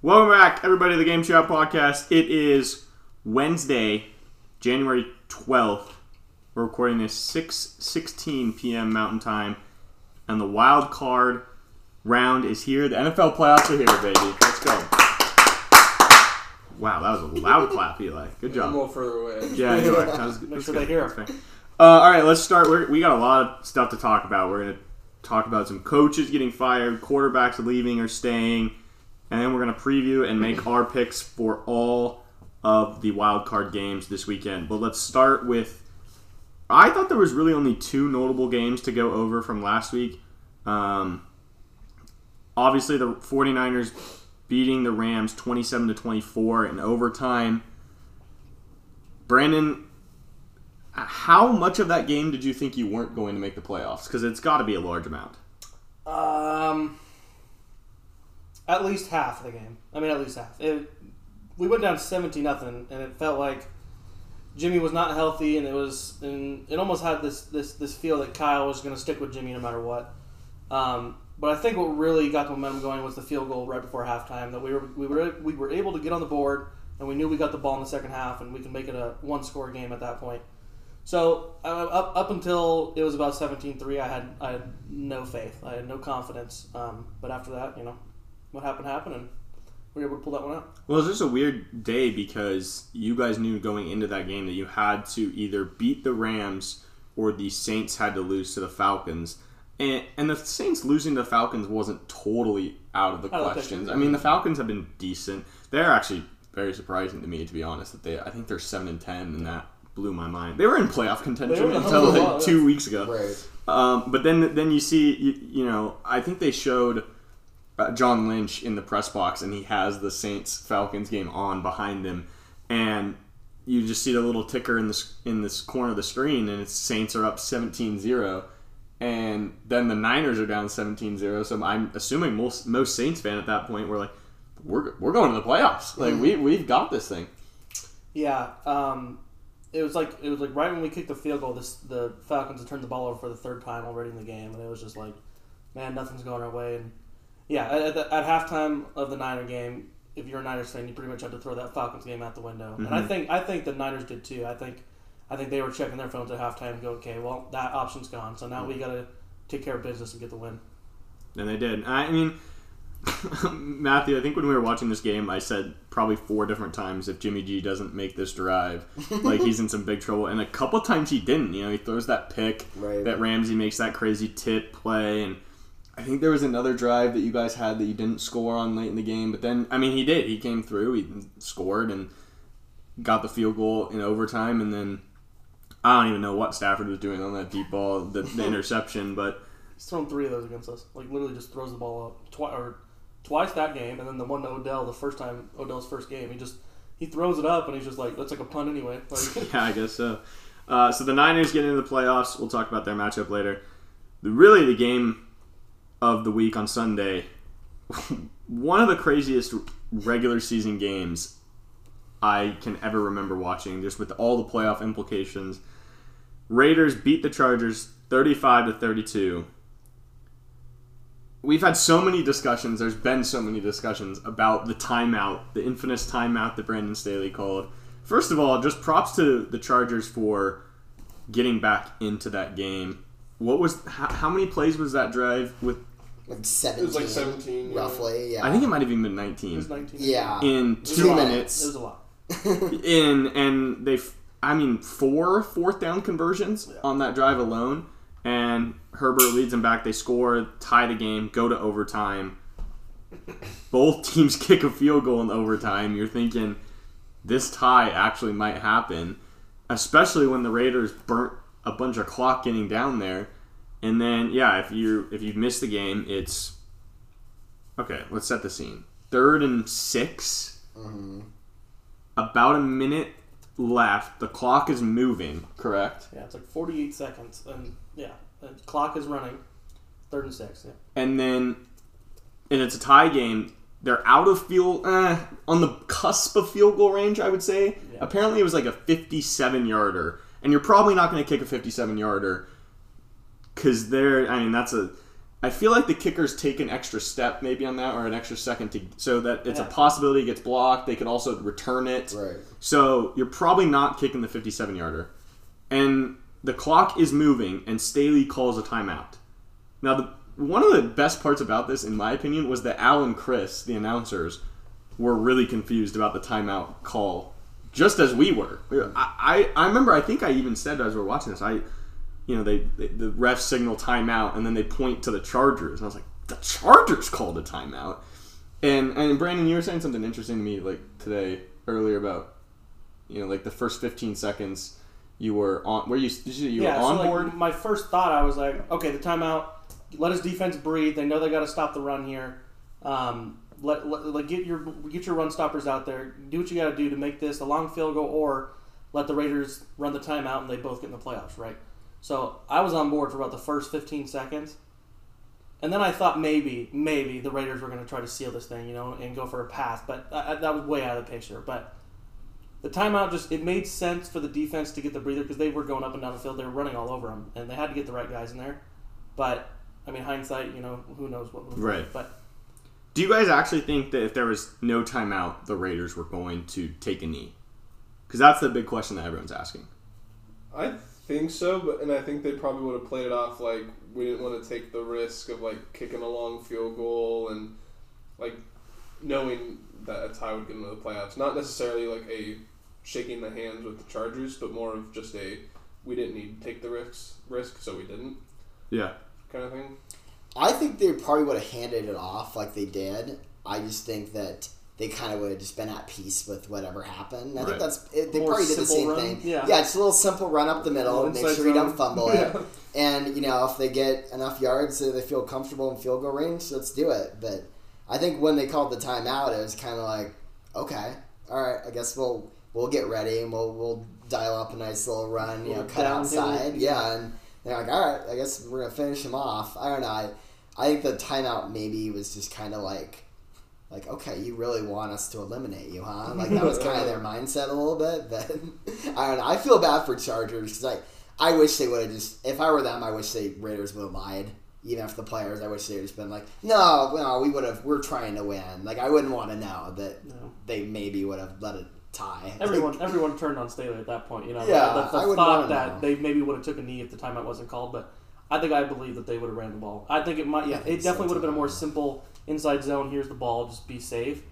Welcome back, everybody, to the Game Chat Podcast. It is Wednesday, January 12th. We're recording this 6 16 p.m. Mountain Time, and the wild card round is here. The NFL playoffs are here, baby. Let's go. Wow, that was a loud clap, Eli. Good job. I'm a little further away. Yeah, you are. That was, Make sure good. they hear That's fair. Uh, all right, let's start. We're, we got a lot of stuff to talk about. We're going to talk about some coaches getting fired, quarterbacks leaving or staying, and then we're going to preview and make our picks for all of the wild card games this weekend. But let's start with. I thought there was really only two notable games to go over from last week. Um, obviously, the 49ers beating the Rams 27 to 24 in overtime. Brandon, how much of that game did you think you weren't going to make the playoffs? Because it's got to be a large amount. Um, at least half of the game. I mean, at least half. It, we went down seventy nothing, and it felt like Jimmy was not healthy, and it was, and it almost had this this this feel that Kyle was going to stick with Jimmy no matter what. Um, but I think what really got the momentum going was the field goal right before halftime. That we were we were we were able to get on the board, and we knew we got the ball in the second half, and we could make it a one score game at that point. So uh, up, up until it was about 17-3, I had I had no faith. I had no confidence. Um, but after that, you know, what happened happened, and we were able to pull that one out. Well, it's just a weird day because you guys knew going into that game that you had to either beat the Rams or the Saints had to lose to the Falcons. And, and the Saints losing to the Falcons wasn't totally out of the Out questions. I mean, the Falcons have been decent. They're actually very surprising to me, to be honest. That they, I think they're seven and ten, and that blew my mind. They were in playoff contention They were in the until hunt for a like two weeks ago. Right. Um, but then then you see you, you know I think they showed John Lynch in the press box and he has the Saints Falcons game on behind him. And you just see the little ticker in this in this corner of the screen and it's Saints are up 17-0 and then the Niners are down 17-0 so I'm assuming most most Saints fan at that point were like we're, we're going to the playoffs. Like we we've got this thing. Yeah, um, it was like it was like right when we kicked the field goal, this the Falcons had turned the ball over for the third time already in the game, and it was just like, man, nothing's going our way. And yeah, at, at, at halftime of the Niner game, if you're a Niners fan, you pretty much had to throw that Falcons game out the window. And I mm-hmm. think I think the Niners did too. I think I think they were checking their phones at halftime and go, okay, well that option's gone, so now we mm-hmm. got to take care of business and get the win. And they did. I mean, Matthew, I think when we were watching this game, I said probably four different times if Jimmy G doesn't make this drive, like he's in some big trouble. And a couple times he didn't. You know, he throws that pick Right. that Ramsey makes that crazy tip play, and I think there was another drive that you guys had that you didn't score on late in the game. But then, I mean, he did. He came through. He scored and got the field goal in overtime, and then. I don't even know what Stafford was doing on that deep ball, the, the interception, but He's thrown three of those against us. Like literally just throws the ball up twice or twice that game, and then the one to Odell, the first time Odell's first game, he just he throws it up and he's just like that's like a punt anyway. Like yeah, I guess so. Uh, so the Niners get into the playoffs. We'll talk about their matchup later. The, really, the game of the week on Sunday, one of the craziest regular season games I can ever remember watching, just with all the playoff implications. Raiders beat the Chargers 35 to 32. We've had so many discussions. There's been so many discussions about the timeout, the infamous timeout that Brandon Staley called. First of all, just props to the Chargers for getting back into that game. What was how, how many plays was that drive with? Like It was like 17, roughly. Yeah, I think it might have even been it 19 was nineteen. yeah. in two minutes. It was a lot. in and they, I mean four fourth down conversions on that drive alone and Herbert leads them back they score tie the game go to overtime both teams kick a field goal in overtime you're thinking this tie actually might happen especially when the Raiders burnt a bunch of clock getting down there and then yeah if you if you miss the game it's okay let's set the scene third and 6 about a minute left. The clock is moving, correct? Yeah, it's like forty eight seconds, and yeah, the clock is running. Third and six. Yeah. And then, and it's a tie game. They're out of field, eh, on the cusp of field goal range, I would say. Yeah. Apparently, it was like a 57 yarder. And you're probably not going to kick a 57 yarder because they're, I mean, that's a, I feel like the kickers take an extra step maybe on that or an extra second to so that it's Yeah. a possibility it gets blocked. They could also return it. Right. So you're probably not kicking the 57 yarder. And the clock is moving, and Staley calls a timeout. Now, the, one of the best parts about this, in my opinion, was that Al and Chris, the announcers, were really confused about the timeout call, just as we were. I, I, I remember, I think I even said as we were watching this, I, you know, they, they the refs signal timeout, and then they point to the Chargers, and I was like, the Chargers called a timeout. And and Brandon, you were saying something interesting to me like today earlier about you know like the first 15 seconds you were on where you did you, you yeah, were on so like, board my first thought, I was like, okay, the timeout. Let his defense breathe. They know they got to stop the run here. Um, let, let, let get your get your run stoppers out there. Do what you got to do to make this a long field goal, or let the Raiders run the timeout and they both get in the playoffs, right? So I was on board for about the first 15 seconds, and then I thought maybe maybe the Raiders were going to try to seal this thing, you know, and go for a pass, but I, I- that was way out of the picture. But the timeout just it made sense for the defense to get the breather because they were going up and down the field. They were running all over them, and they had to get the right guys in there. But I mean, hindsight, you know, who knows what would have Right. But do you guys actually think that if there was no timeout the Raiders were going to take a knee because that's the big question that everyone's asking I think so, but and I think they probably would have played it off like we didn't want to take the risk of like kicking a long field goal and like knowing that a tie would get into the playoffs. Not necessarily like a shaking the hands with the Chargers, but more of just a we didn't need to take the risks risk, so we didn't yeah kind of thing. I think they probably would have handed it off like they did. I just think that they kind of would have just been at peace with whatever happened. I Right. think that's it, they More probably did the same run, thing. yeah. it's a little simple run up the middle, Little make inside sure you don't fumble Yeah. it, and you know if they get enough yards, so they feel comfortable in field goal range, let's do it. But I think when they called the timeout, it was kind of like, okay, all right, I guess we'll we'll get ready and we'll we'll dial up a nice little run, you know, cut downhill. outside, yeah, and they're like, all right, I guess we're gonna finish him off. I don't know. I, I think the timeout maybe was just kind of like, like okay, you really want us to eliminate you, huh? Like that was kind of their mindset a little bit. But I don't know. I feel bad for Chargers because I, I wish they would have just. If I were them, I wish they Raiders would have lied. Even if the players, I wish they would just been like, no, no, we would have. We're trying to win. Like I wouldn't want to know that No. they maybe would have let it tie. everyone everyone turned on Staley at that point. You know, Yeah, the, the, thought that know. they maybe would have took a knee if the timeout wasn't called, but. I think I believe that they would have ran the ball. I think it might. Yeah, it definitely so, would have been a more simple inside zone. Here's the ball. Just be safe,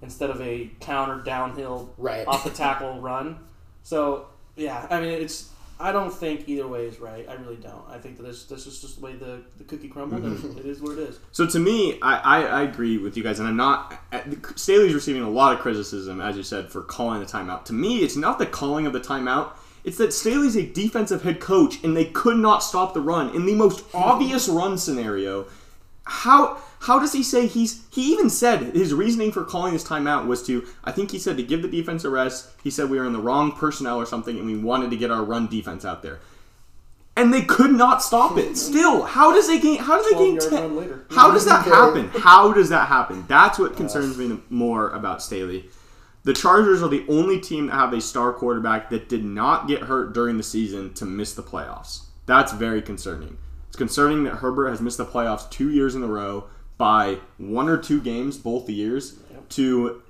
instead of a counter downhill right. off the tackle run. So yeah, I mean it's. I don't think either way is right. I really don't. I think that this this is just the way the, the cookie crumbled, mm-hmm. and it is what it is. So to me, I, I, I agree with you guys, and I'm not. Uh, Staley's receiving a lot of criticism, as you said, for calling the timeout. To me, it's not the calling of the timeout. It's that Staley's a defensive head coach, and they could not stop the run in the most obvious run scenario. How how does he say he's? He even said his reasoning for calling this timeout was to. I think he said to give the defense a rest. He said we were in the wrong personnel or something, and we wanted to get our run defense out there. And they could not stop it. Still, how does they gain? How do they gain 12 ten? How does that happen? How does that happen? That's what concerns me more about Staley. The Chargers are the only team that have a star quarterback that did not get hurt during the season to miss the playoffs. That's very concerning. It's concerning that Herbert has missed the playoffs two years in a row by one or two games both years to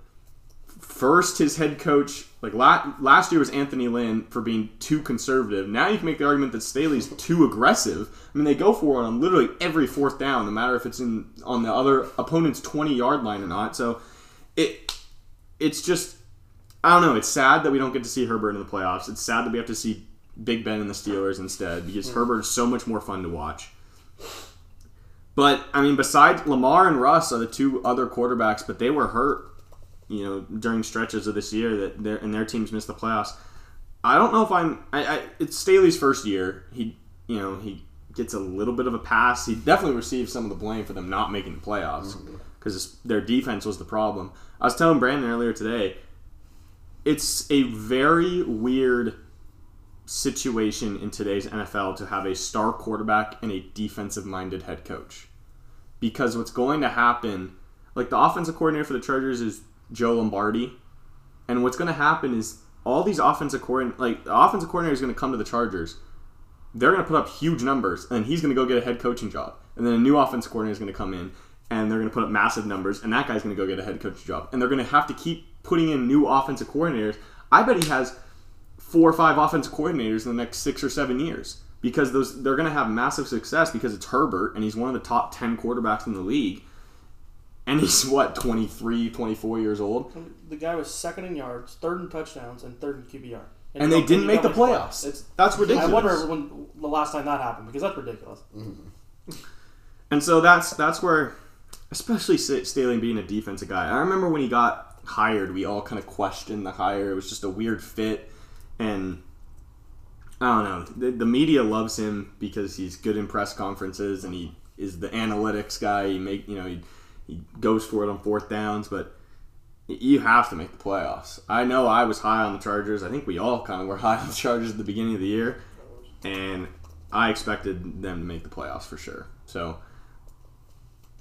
first his head coach like la- last year was Anthony Lynn for being too conservative. Now you can make the argument that Staley's too aggressive. I mean they go for it on literally every fourth down, no matter if it's in on the other opponent's twenty yard line or not. So it it's just I don't know. It's sad that we don't get to see Herbert in the playoffs. It's sad that we have to see Big Ben and the Steelers instead because hmm. Herbert is so much more fun to watch. But I mean, besides Lamar and Russ are the two other quarterbacks, but they were hurt, you know, during stretches of this year that their and their teams missed the playoffs. I don't know if I'm. I, I it's Staley's first year. He, you know, he gets a little bit of a pass. He definitely receives some of the blame for them not making the playoffs mm-hmm. because their defense was the problem. I was telling Brandon earlier today. It's a very weird situation in today's NFL to have a star quarterback and a defensive minded head coach. Because what's going to happen, like the offensive coordinator for the Chargers is Joe Lombardi, and what's going to happen is all these offensive coordinator, like the offensive coordinator is going to come to the Chargers, they're going to put up huge numbers, and he's going to go get a head coaching job, and then a new offensive coordinator is going to come in, and they're going to put up massive numbers, and that guy's going to go get a head coaching job, and they're going to have to keep putting in new offensive coordinators. I bet he has four or five offensive coordinators in the next six or seven years. Because those they're going to have massive success because it's Herbert and he's one of the top 10 quarterbacks in the league. And he's what 23 24 years old? The guy was second in yards, third in touchdowns, and third in QBR. and you they didn't make the playoffs. It's, that's I ridiculous. wonder when the last time that happened because that's ridiculous. and so that's that's where especially Staley being a defensive guy I remember when he got hired we all kind of questioned the hire. It was just a weird fit and I don't know. The, the media loves him because he's good in press conferences and he is the analytics guy. He make you know he, he goes for it on fourth downs, but you have to make the playoffs. I know I was high on the Chargers. I think we all kind of were high on the Chargers at the beginning of the year, and I expected them to make the playoffs for sure. So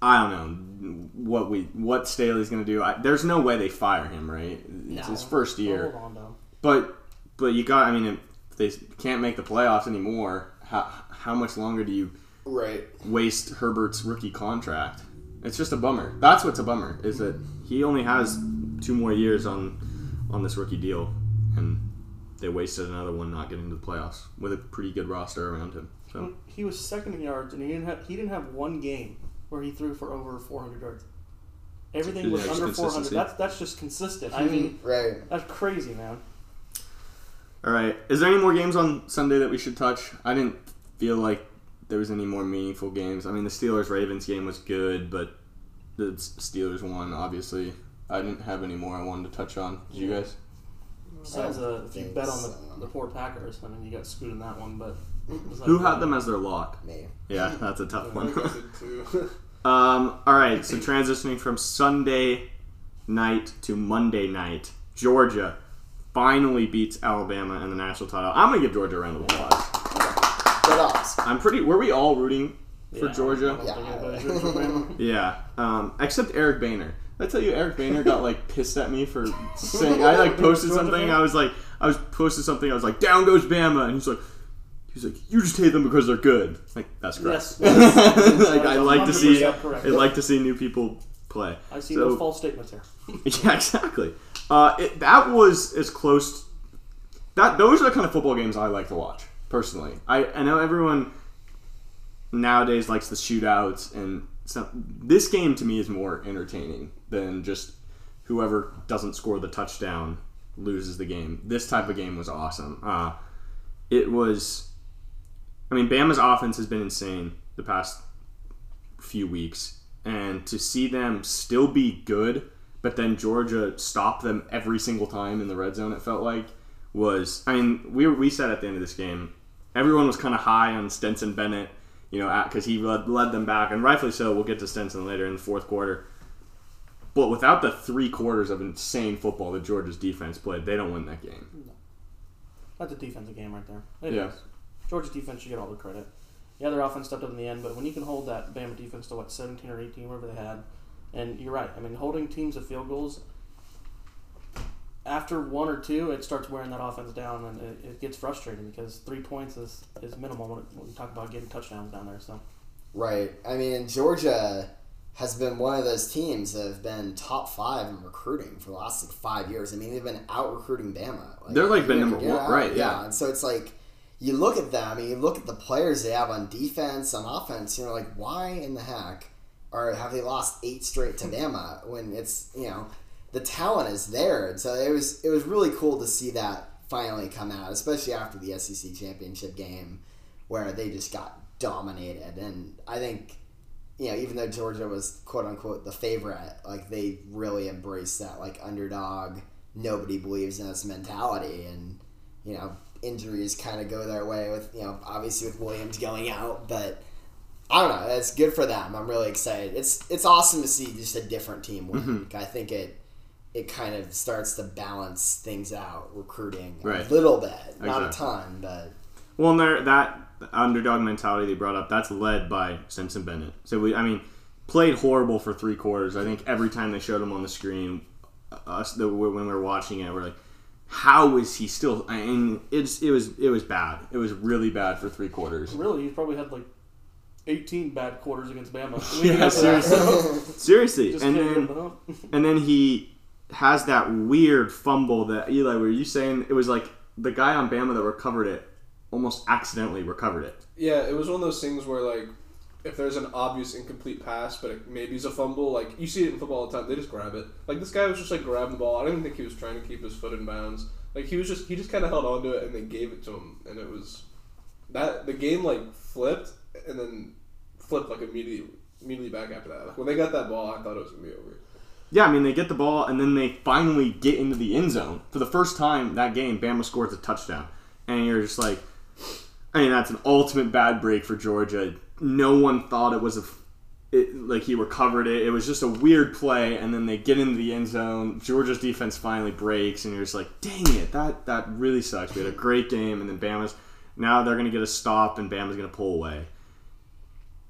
I don't know what we what Staley's going to do. I, there's no way they fire him, right? It's his first year. Hold on, though. But but you got. I mean, if they can't make the playoffs anymore, how how much longer do you Right. waste Herbert's rookie contract? It's just a bummer. That's what's a bummer is that he only has two more years on on this rookie deal, and they wasted another one not getting to the playoffs with a pretty good roster around him. So He was second in yards, and he didn't have he didn't have one game where he threw for over 400 yards. Everything was Yeah, under 400. That's that's just consistent. I mm-hmm. mean, Right. that's crazy, man. All right, is there any more games on Sunday that we should touch? I didn't feel like there was any more meaningful games. I mean, the Steelers Ravens game was good, but the Steelers won. Obviously, I didn't have any more I wanted to touch on. Did you guys? Besides, I uh, if you bet on the, the poor Packers, I mean, you got screwed in that one. But Who had them as their lock? Me. Yeah, that's a tough one. guess it too. um, all right, so transitioning from Sunday night to Monday night, Georgia finally beats Alabama in the national title. I'm gonna give Georgia a round of applause. Good odds. I'm pretty. Were we all rooting for Yeah, Georgia? Yeah. anybody's rooting for Bama. Yeah, um, except Eric Boehner. Did I tell you Eric Boehner got like pissed at me for saying I like posted something. I was like, I was posted something. I was like, down goes Bama, and he's like, he's like, you just hate them because they're good. Like that's correct. Yes. like I like to see, 100% correct. I like to see new people play. I see So- no false statements here. Yeah, exactly. Uh, it, that was as close. That those are the kind of football games I like to watch personally. I, I know everyone nowadays likes the shootouts and stuff. This game to me is more entertaining than just whoever doesn't score the touchdown loses the game. This type of game was awesome. Uh, it was. I mean, Bama's offense has been insane the past few weeks, and to see them still be good, but then Georgia stop them every single time in the red zone. It felt like was. I mean, we we said at the end of this game, everyone was kind of high on Stetson Bennett, you know, because he led, led them back, and rightfully so. We'll get to Stetson later in the fourth quarter. But without the three quarters of insane football that Georgia's defense played, they don't win that game. That's a defensive game right there. It Yeah. is. Georgia defense should get all the credit. Yeah, their offense stepped up in the end, but when you can hold that Bama defense to what seventeen or eighteen, whatever they had, and you're right. I mean, holding teams to field goals after one or two, it starts wearing that offense down, and it, it gets frustrating because three points is, is minimal when, when you talk about getting touchdowns down there. So Right. I mean, Georgia has been one of those teams that have been top five in recruiting for the last like five years. I mean, they've been out recruiting Bama. They're, like, been number one- out. right, yeah. And so it's like you look at them and you look at the players they have on defense, on offense, you're like, why in the heck or have they lost eight straight to Bama uh, when it's you know the talent is there? And so it was it was really cool to see that finally come out, especially after the SEC championship game where they just got dominated. And I think you know even though Georgia was quote unquote the favorite, like they really embraced that like underdog, nobody believes in us mentality, and you know injuries kind of go their way with you know obviously with Williams going out, but. I don't know. It's good for them. I'm really excited. It's it's awesome to see just a different team win. Mm-hmm. I think it it kind of starts to balance things out, recruiting Right. a little bit, not a Exactly. ton, but Well, and there, that underdog mentality they brought up, that's led by Stetson Bennett. So, we, I mean, played horrible for three quarters. I think every time they showed him on the screen, uh, us the, when we were watching it, we're like, how is he still? I mean, it's it was it was bad. It was really bad for three quarters. Really, he's probably had like 18 bad quarters against Bama. Yeah, seriously. Seriously, Just and then get them up. and then he has that weird fumble that Eli. Were you saying it was like the guy on Bama that recovered it almost accidentally recovered it? Yeah, it was one of those things where like if there's an obvious incomplete pass, but it maybe it's a fumble, like you see it in football all the time, they just grab it. Like this guy was just like grabbing the ball. I didn't think he was trying to keep his foot in bounds. Like he was just he just kind of held on to it and they gave it to him, and it was that the game like flipped and then flipped like immediately immediately back after that. Like when they got that ball, I thought it was gonna be over. Yeah, I mean they get the ball and then they finally get into the end zone for the first time that game. Bama scores a touchdown, and you're just like, I mean that's an ultimate bad break for Georgia. No one thought it was a, it, like he recovered it. It was just a weird play, and then they get into the end zone. Georgia's defense finally breaks, and you're just like, dang it, that that really sucks. We had a great game, and then Bama's now they're gonna get a stop, and Bama's gonna pull away.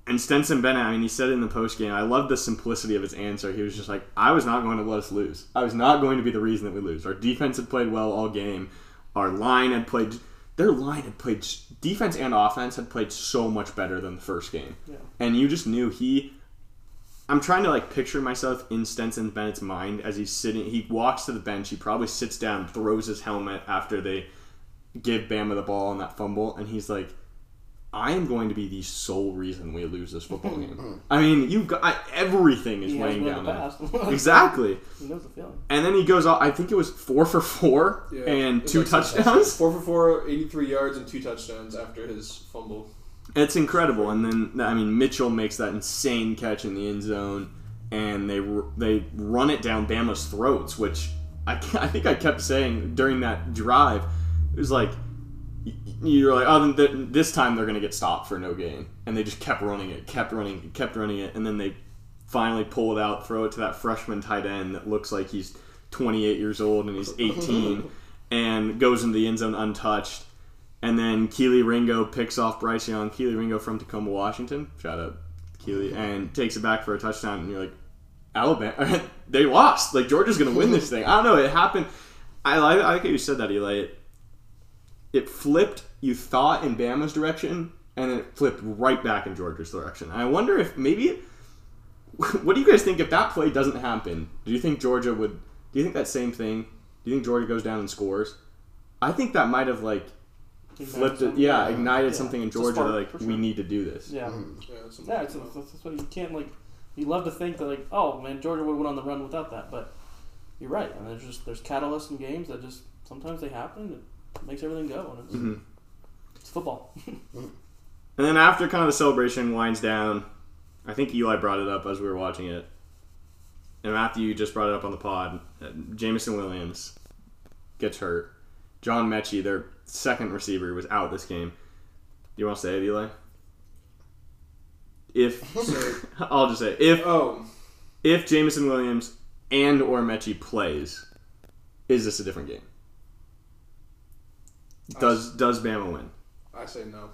And Stetson Bennett, I mean, he said it in the post game. I love the simplicity of his answer. He was just like, I was not going to let us lose. I was not going to be the reason that we lose. Our defense had played well all game. Our line had played, their line had played, defense and offense had played so much better than the first game. Yeah. And you just knew he, I'm trying to like picture myself in Stetson Bennett's mind as he's sitting, he walks to the bench, he probably sits down, throws his helmet after they give Bama the ball on that fumble, and he's like, I am going to be the sole reason we lose this football mm-hmm. game. I mean, you've got I, everything is He weighing down in there. Exactly. he knows the feeling. And then he goes off. I think it was four for four Yeah, and It's two like touchdowns. Four for four, 83 yards and two touchdowns after his fumble. It's incredible. And then I mean, Mitchell makes that insane catch in the end zone, and they they run it down Bama's throats, which I I think I kept saying during that drive. It was like y- you're like, oh, th- this time they're gonna get stopped for no gain, and they just kept running it, kept running, it, kept running it, and then they finally pull it out, throw it to that freshman tight end that looks like he's 28 years old and he's 18, and goes into the end zone untouched. And then Kelee Ringo picks off Bryce Young, Kelee Ringo from Tacoma, Washington. Shout out Kelee, and takes it back for a touchdown. And you're like, Alabama, they lost. Like Georgia's gonna win this thing. I don't know. It happened. I like, I like how you said that, Eli. It, it flipped. You thought in Bama's direction, and then it flipped right back in Georgia's direction. I wonder if maybe. It, what do you guys think if that play doesn't happen? Do you think Georgia would? Do you think that same thing? Do you think Georgia goes down and scores? I think that might have like flipped it. Yeah, ignited Yeah. something in Georgia. spark, like for we need to do this. Yeah. Mm-hmm. Yeah, something Yeah, like it's, that's what you can't like. You love to think that like, oh man, Georgia would have went on the run without that, but you're right. And there's just there's catalysts in games that just sometimes they happen. It makes everything go, and it's, Mhm. it's football. And then after kind of the celebration winds down, I think Eli brought it up as we were watching it. And Matthew you just brought it up on the pod. Uh, Jameson Williams gets hurt. John Metchie, their second receiver, was out this game. Do you want to say it, Eli? If I'll just say it. if Oh, if Jameson Williams and or Metchie plays, is this a different game? Does does Bama win? I say no.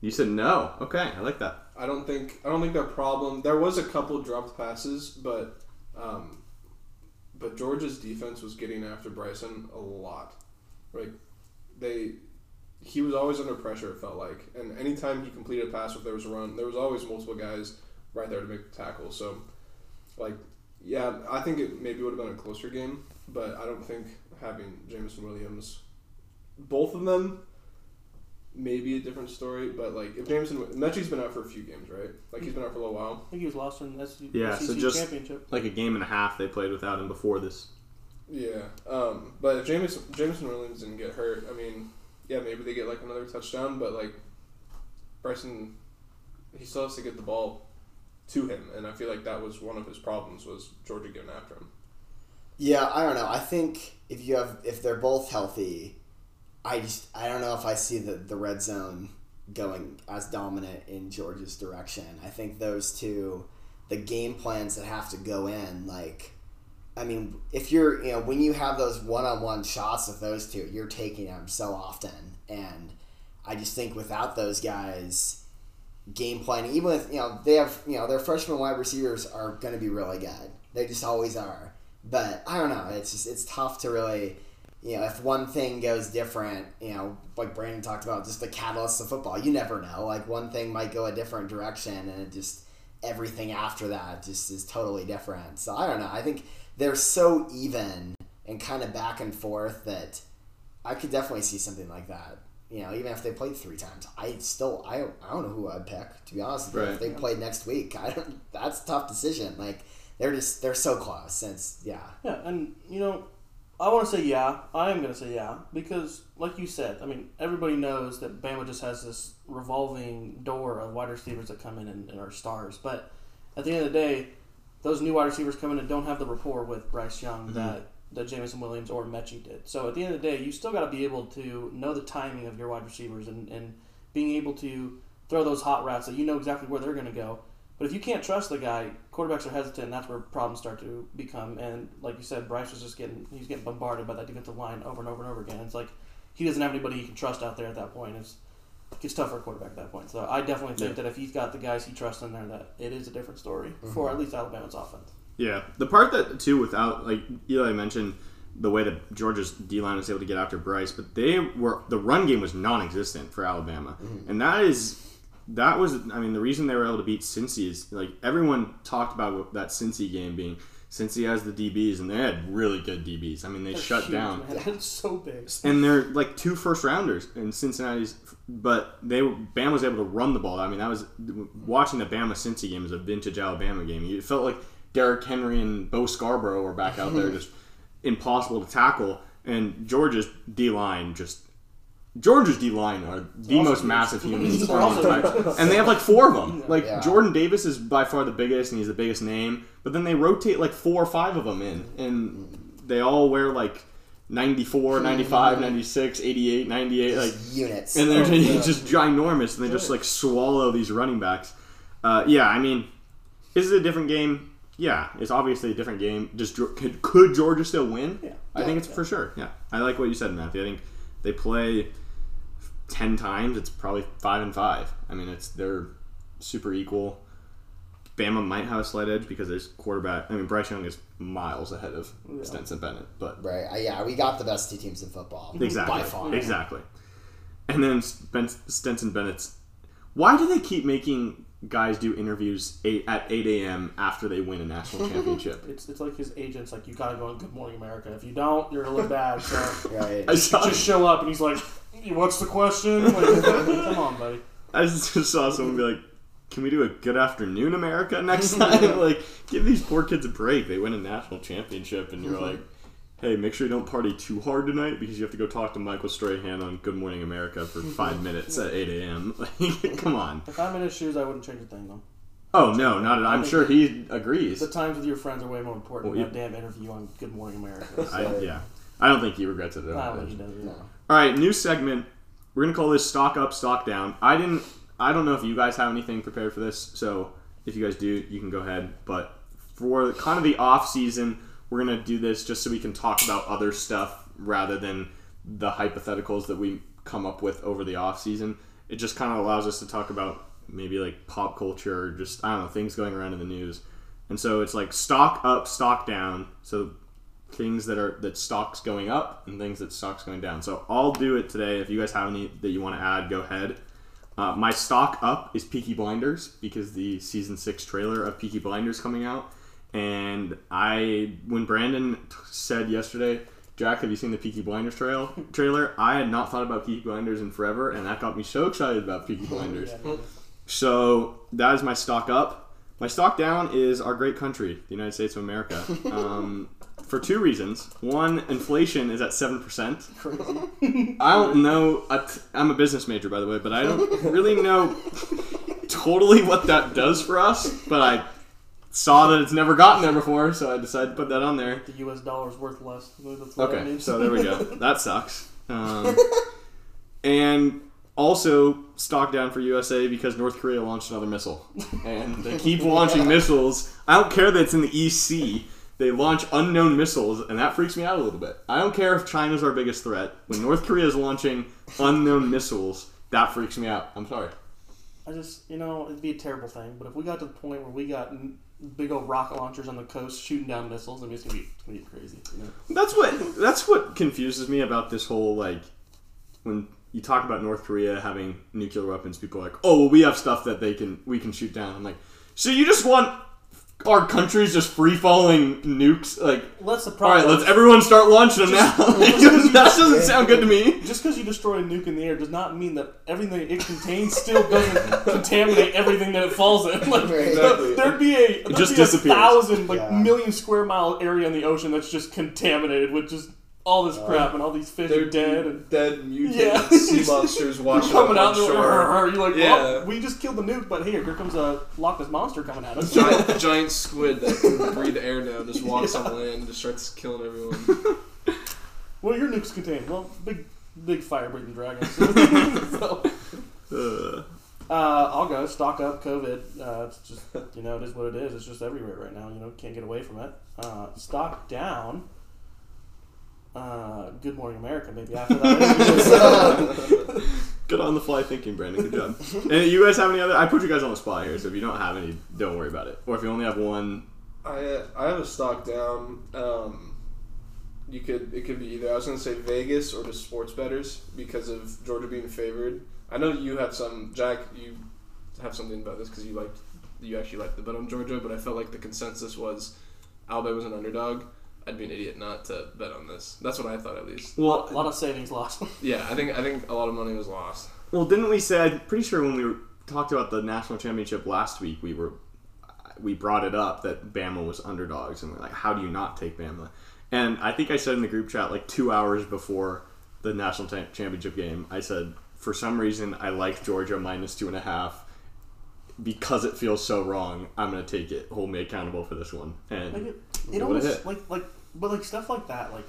You said no. Okay, I like that. I don't think I don't think their problem. There was a couple dropped passes, but um, but Georgia's defense was getting after Bryson a lot. Like they, he was always under pressure. It felt like, and anytime he completed a pass, if there was a run, there was always multiple guys right there to make the tackle. So, like, yeah, I think it maybe would have been a closer game, but I don't think having Jameson Williams, both of them maybe a different story, but like if Jameson Metchie's been out for a few games, right? Like he's been out for a little while. I think he was lost in the SEC, Yeah, so just- championship. Like a game and a half they played without him before this. Yeah. Um, but if Jameson Jameson Williams didn't get hurt, I mean, yeah, maybe they get like another touchdown, but like Bryson, he still has to get the ball to him, and I feel like that was one of his problems was Georgia getting after him. Yeah, I don't know. I think if you have if they're both healthy, I just I don't know if I see the the red zone going as dominant in Georgia's direction. I think those two, the game plans that have to go in, like, I mean, if you're you know when you have those one on one shots with those two, you're taking them so often, and I just think without those guys. Game planning, even with you know they have you know their freshman wide receivers are going to be really good. They just always are. But I don't know. It's just it's tough to really, you know, if one thing goes different, you know, like Brandon talked about, just the catalyst of football. You never know. Like one thing might go a different direction, and it just everything after that just is totally different. So I don't know. I think they're so even and kind of back and forth that I could definitely see something like that. You know, even if they played three times, I still I, I don't know who I'd pick to be honest. With you. Right. If they played next week, I don't. That's a tough decision. Like they're just they're so close. Since yeah, Yeah, and you know, I want to say yeah. I am going to say yeah because, like you said, I mean, everybody knows that Bama just has this revolving door of wide receivers that come in and, and are stars. But at the end of the day, those new wide receivers come in and don't have the rapport with Bryce Young mm-hmm. that that Jameson Williams or Metchie did. So at the end of the day, you still got to be able to know the timing of your wide receivers and, and being able to throw those hot routes that you know exactly where they're going to go. But if you can't trust the guy, quarterbacks are hesitant, and that's where problems start to become. And like you said, Bryce was just getting he's getting bombarded by that defensive line over and over and over again. It's like he doesn't have anybody he can trust out there at that point. It's it gets tough for a quarterback at that point. So I definitely think Yeah. that if he's got the guys he trusts in there, that it is a different story mm-hmm. for at least Alabama's offense. Yeah, the part that too without like Eli mentioned the way that Georgia's D line was able to get after Bryce, but they were the run game was non-existent for Alabama, mm-hmm. and that is that was I mean the reason they were able to beat Cincy is like everyone talked about that Cincy game being Cincy has the DBs and they had really good DBs. I mean they They're shut huge, down Man. It's so big. and they're like two first rounders in Cincinnati's, but they Bama was able to run the ball. I mean, that was watching the Bama Cincy game was a vintage Alabama game. It felt like Derrick Henry and Bo Scarborough were back out there, just impossible to tackle. And Georgia's D line just. Georgia's D line are the most huge. massive humans on the entire, and they have like four of them. Like Yeah. Jordan Davis is by far the biggest, and he's the biggest name. But then they rotate like four or five of them in, and they all wear like 94, 95, 96, 88, 98, like units. and they're Oh, yeah. just ginormous, and they just like swallow these running backs. Uh, yeah, I mean, is it a different game? Yeah, it's obviously a different game. Does Geor- could, could Georgia still win? Yeah. I think Yeah. it's for sure. Yeah, I like what you said, Matthew. I think they play ten times. It's probably five and five. I mean, it's they're super equal. Bama might have a slight edge because there's quarterback. I mean, Bryce Young is miles ahead of Yeah. Stetson Bennett, but right. Uh, yeah, we got the best two teams in football Exactly. by far. Exactly. And then Ben- Stetson Bennett's. Why do they keep making guys do interviews eight, at 8 a.m. after they win a national championship? It's, it's like his agent's like, you got to go on Good Morning America. If you don't, you're going to look bad. So Right. I saw, just show up, and he's like, what's the question? Like, come on, buddy. I just saw someone be like, "Can we do a Good Afternoon America next time? like, give these poor kids a break. They win a national championship, and you're mm-hmm. like." Hey, make sure you don't party too hard tonight because you have to go talk to Michael Strahan on Good Morning America for mm-hmm. five minutes at 8 a.m. Like, come on. If I'm in his shoes, I wouldn't change a thing, though. Oh, no, not at I'm sure he agrees. The times with your friends are way more important Well, than that damn interview on Good Morning America. I, yeah. I don't think he regrets it at all. he does. No. All right, new segment. We're gonna call this stock up, stock down. I didn't. I don't know if you guys have anything prepared for this. So if you guys do, you can go ahead. But for kind of the off season, we're gonna do this just so we can talk about other stuff rather than the hypotheticals that we come up with over the off season. It just kind of allows us to talk about maybe like pop culture, or just I don't know things going around in the news. And so it's like stock up, stock down. So things that are that stocks going up and things that stocks going down. So I'll do it today. If you guys have any that you want to add, go ahead. Uh, my stock up is Peaky Blinders because the season six trailer of Peaky Blinders coming out, and I when Brandon t- said yesterday, Jack, have you seen the Peaky Blinders trail trailer? I had not thought about Peaky Blinders in forever, and that got me so excited about Peaky Blinders. Yeah, So that is my stock up. My stock down is our great country, the United States of America, um, for two reasons. One, inflation is at seven percent. I don't know. I- I'm a business major, by the way, but I don't really know totally what that does for us. But I saw that it's never gotten there before, so I decided to put that on there. The U.S. dollar is worth less. That's what that Okay, means. so there we go. That sucks. Um, and also stock down for USA because North Korea launched another missile, and they keep launching missiles. I don't care that it's in the EC. They launch unknown missiles, and that freaks me out a little bit. I don't care if China's our biggest threat. When North Korea is launching unknown missiles, that freaks me out. I'm sorry. I just, you know, it'd be a terrible thing. But if we got to the point where we got big old rocket launchers on the coast shooting down missiles. I mean, it's gonna be, it's gonna be crazy. You know? That's what that's what confuses me about this whole like when you talk about North Korea having nuclear weapons, people are like, "Oh, well, we have stuff that they can we can shoot down." I'm like, "So you just want our country's just free falling nukes? Like, Well, that's the problem. right, let's everyone start launching them Just- now." just- that doesn't sound good to me. Just because you destroy a nuke in the air does not mean that everything it contains still doesn't contaminate everything that it falls in. Like, Exactly. There'd be a there'd just be a thousand like Yeah. million square mile area in the ocean that's just contaminated with just all this crap and all these fish are dead and dead mutated Yeah. sea monsters washing coming up out on shore. You're like, Yeah. well, we just killed the nuke, but here, here comes a Loch Ness monster coming at us. giant, giant squid that can breathe air now just walks on land and just starts killing everyone. what do your nukes contain? Well, big, big fire breathing dragons. so, Uh, uh, I'll go stock up COVID. Uh, it's just you know it is what it is. It's just everywhere right now. You know can't get away from it. Uh, stock down. Uh, Good Morning America, maybe after that. good on the fly thinking, Brandon. Good job. and you guys have any other? I put you guys on the spot here, so if you don't have any, don't worry about it. Or if you only have one, I uh, I have a stock down. Um, you could it could be either. I was gonna say Vegas or just sports betters because of Georgia being favored. I know you have some Jack. You have something about this because you liked you actually liked the bet on Georgia, but I felt like the consensus was Alabama was an underdog. I'd be an idiot not to bet on this. That's what I thought at least. Well, a lot, lot of savings lost. Yeah, I think I think a lot of money was lost. Well, didn't we say? I'm pretty sure when we were, talked about the national championship last week, we were we brought it up that Bama was underdogs, and we're like, how do you not take Bama? And I think I said in the group chat like two hours before the national cha- championship game, I said for some reason I like Georgia minus two and a half because it feels so wrong. I'm gonna take it. Hold me accountable for this one. And Like it, it what it almost like like but like stuff like that like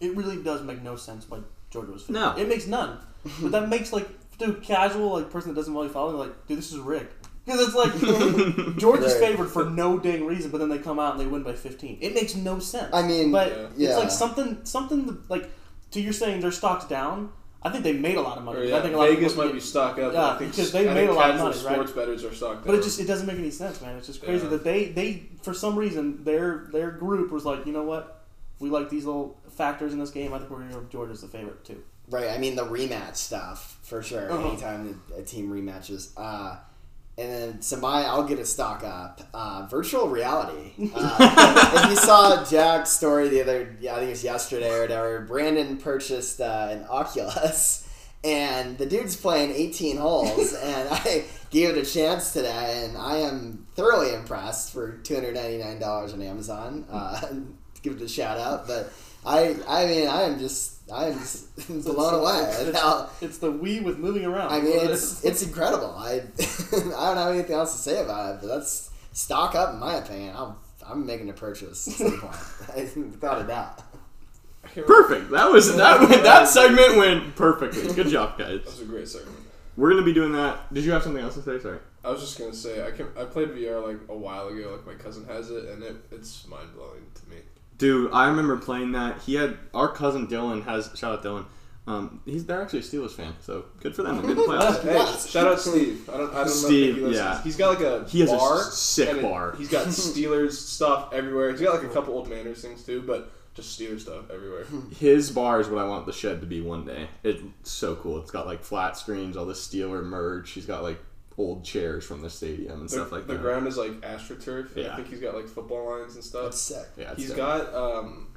it really does make no sense why Georgia was favored. No. it makes none. but that makes like dude casual like person that doesn't really follow like dude this is rigged because it's like Georgia's Right. favored for no dang reason, but then they come out and they win by fifteen. It makes no sense. I mean, but Yeah. yeah. it's like something something that, like to you're saying their stocks down. I think they made a lot of money. Or, I think a lot of Vegas people- might be stock up. Yeah, I think because they I made think a lot of casual money, right? Sports betters are stock But it just it doesn't make any sense, man. It's just crazy Yeah. that they they for some reason their their group was like, you know what, we like these little factors in this game. I think we're gonna go Georgia's the favorite too. Right, I mean the rematch stuff for sure. Uh-huh. Anytime a team rematches, uh, and then so my I'll get a stock up. Uh, virtual reality. Uh, if you saw Jack's story the other, yeah, I think it was yesterday or whatever. Brandon purchased uh, an Oculus, and the dude's playing 18 holes, and I gave it a chance today, and I am thoroughly impressed for 299 dollars on Amazon. Give it a shout out, but. I, I mean, I am just, I am just blown away. It's, at it's, how- it's the Wii with moving around. I mean, it's it's incredible. I I don't have anything else to say about it, but that's stock up in my opinion. I'm I'm making a purchase at some point, without a doubt. I can't remember- perfect. That was that that segment went perfectly. Good job, guys. That was a great segment. We're gonna be doing that. Did you have something else to say? Sorry. I was just gonna say I can I played VR like a while ago. Like my cousin has it, and it, it's mind blowing to me. Dude, I remember playing that. He had our cousin Dylan has shout out Dylan. Um, he's they're actually a Steelers fan, so good for them. They made playoffs. Hey, shout out Steve. I don't I don't Steve, know if he listens. yeah. He's got like a He has a bar. s- sick and it- bar. He's got Steelers stuff everywhere. He's got like a couple old Manners things too, but just Steelers stuff everywhere. His bar is what I want the shed to be one day. It's so cool. It's got like flat screens, all the Steeler merch. He's got like old chairs from the stadium and The, stuff like the that. The ground is like astroturf. Yeah. I think he's got like football lines and stuff. That's sick. yeah, it's He's dope. got um,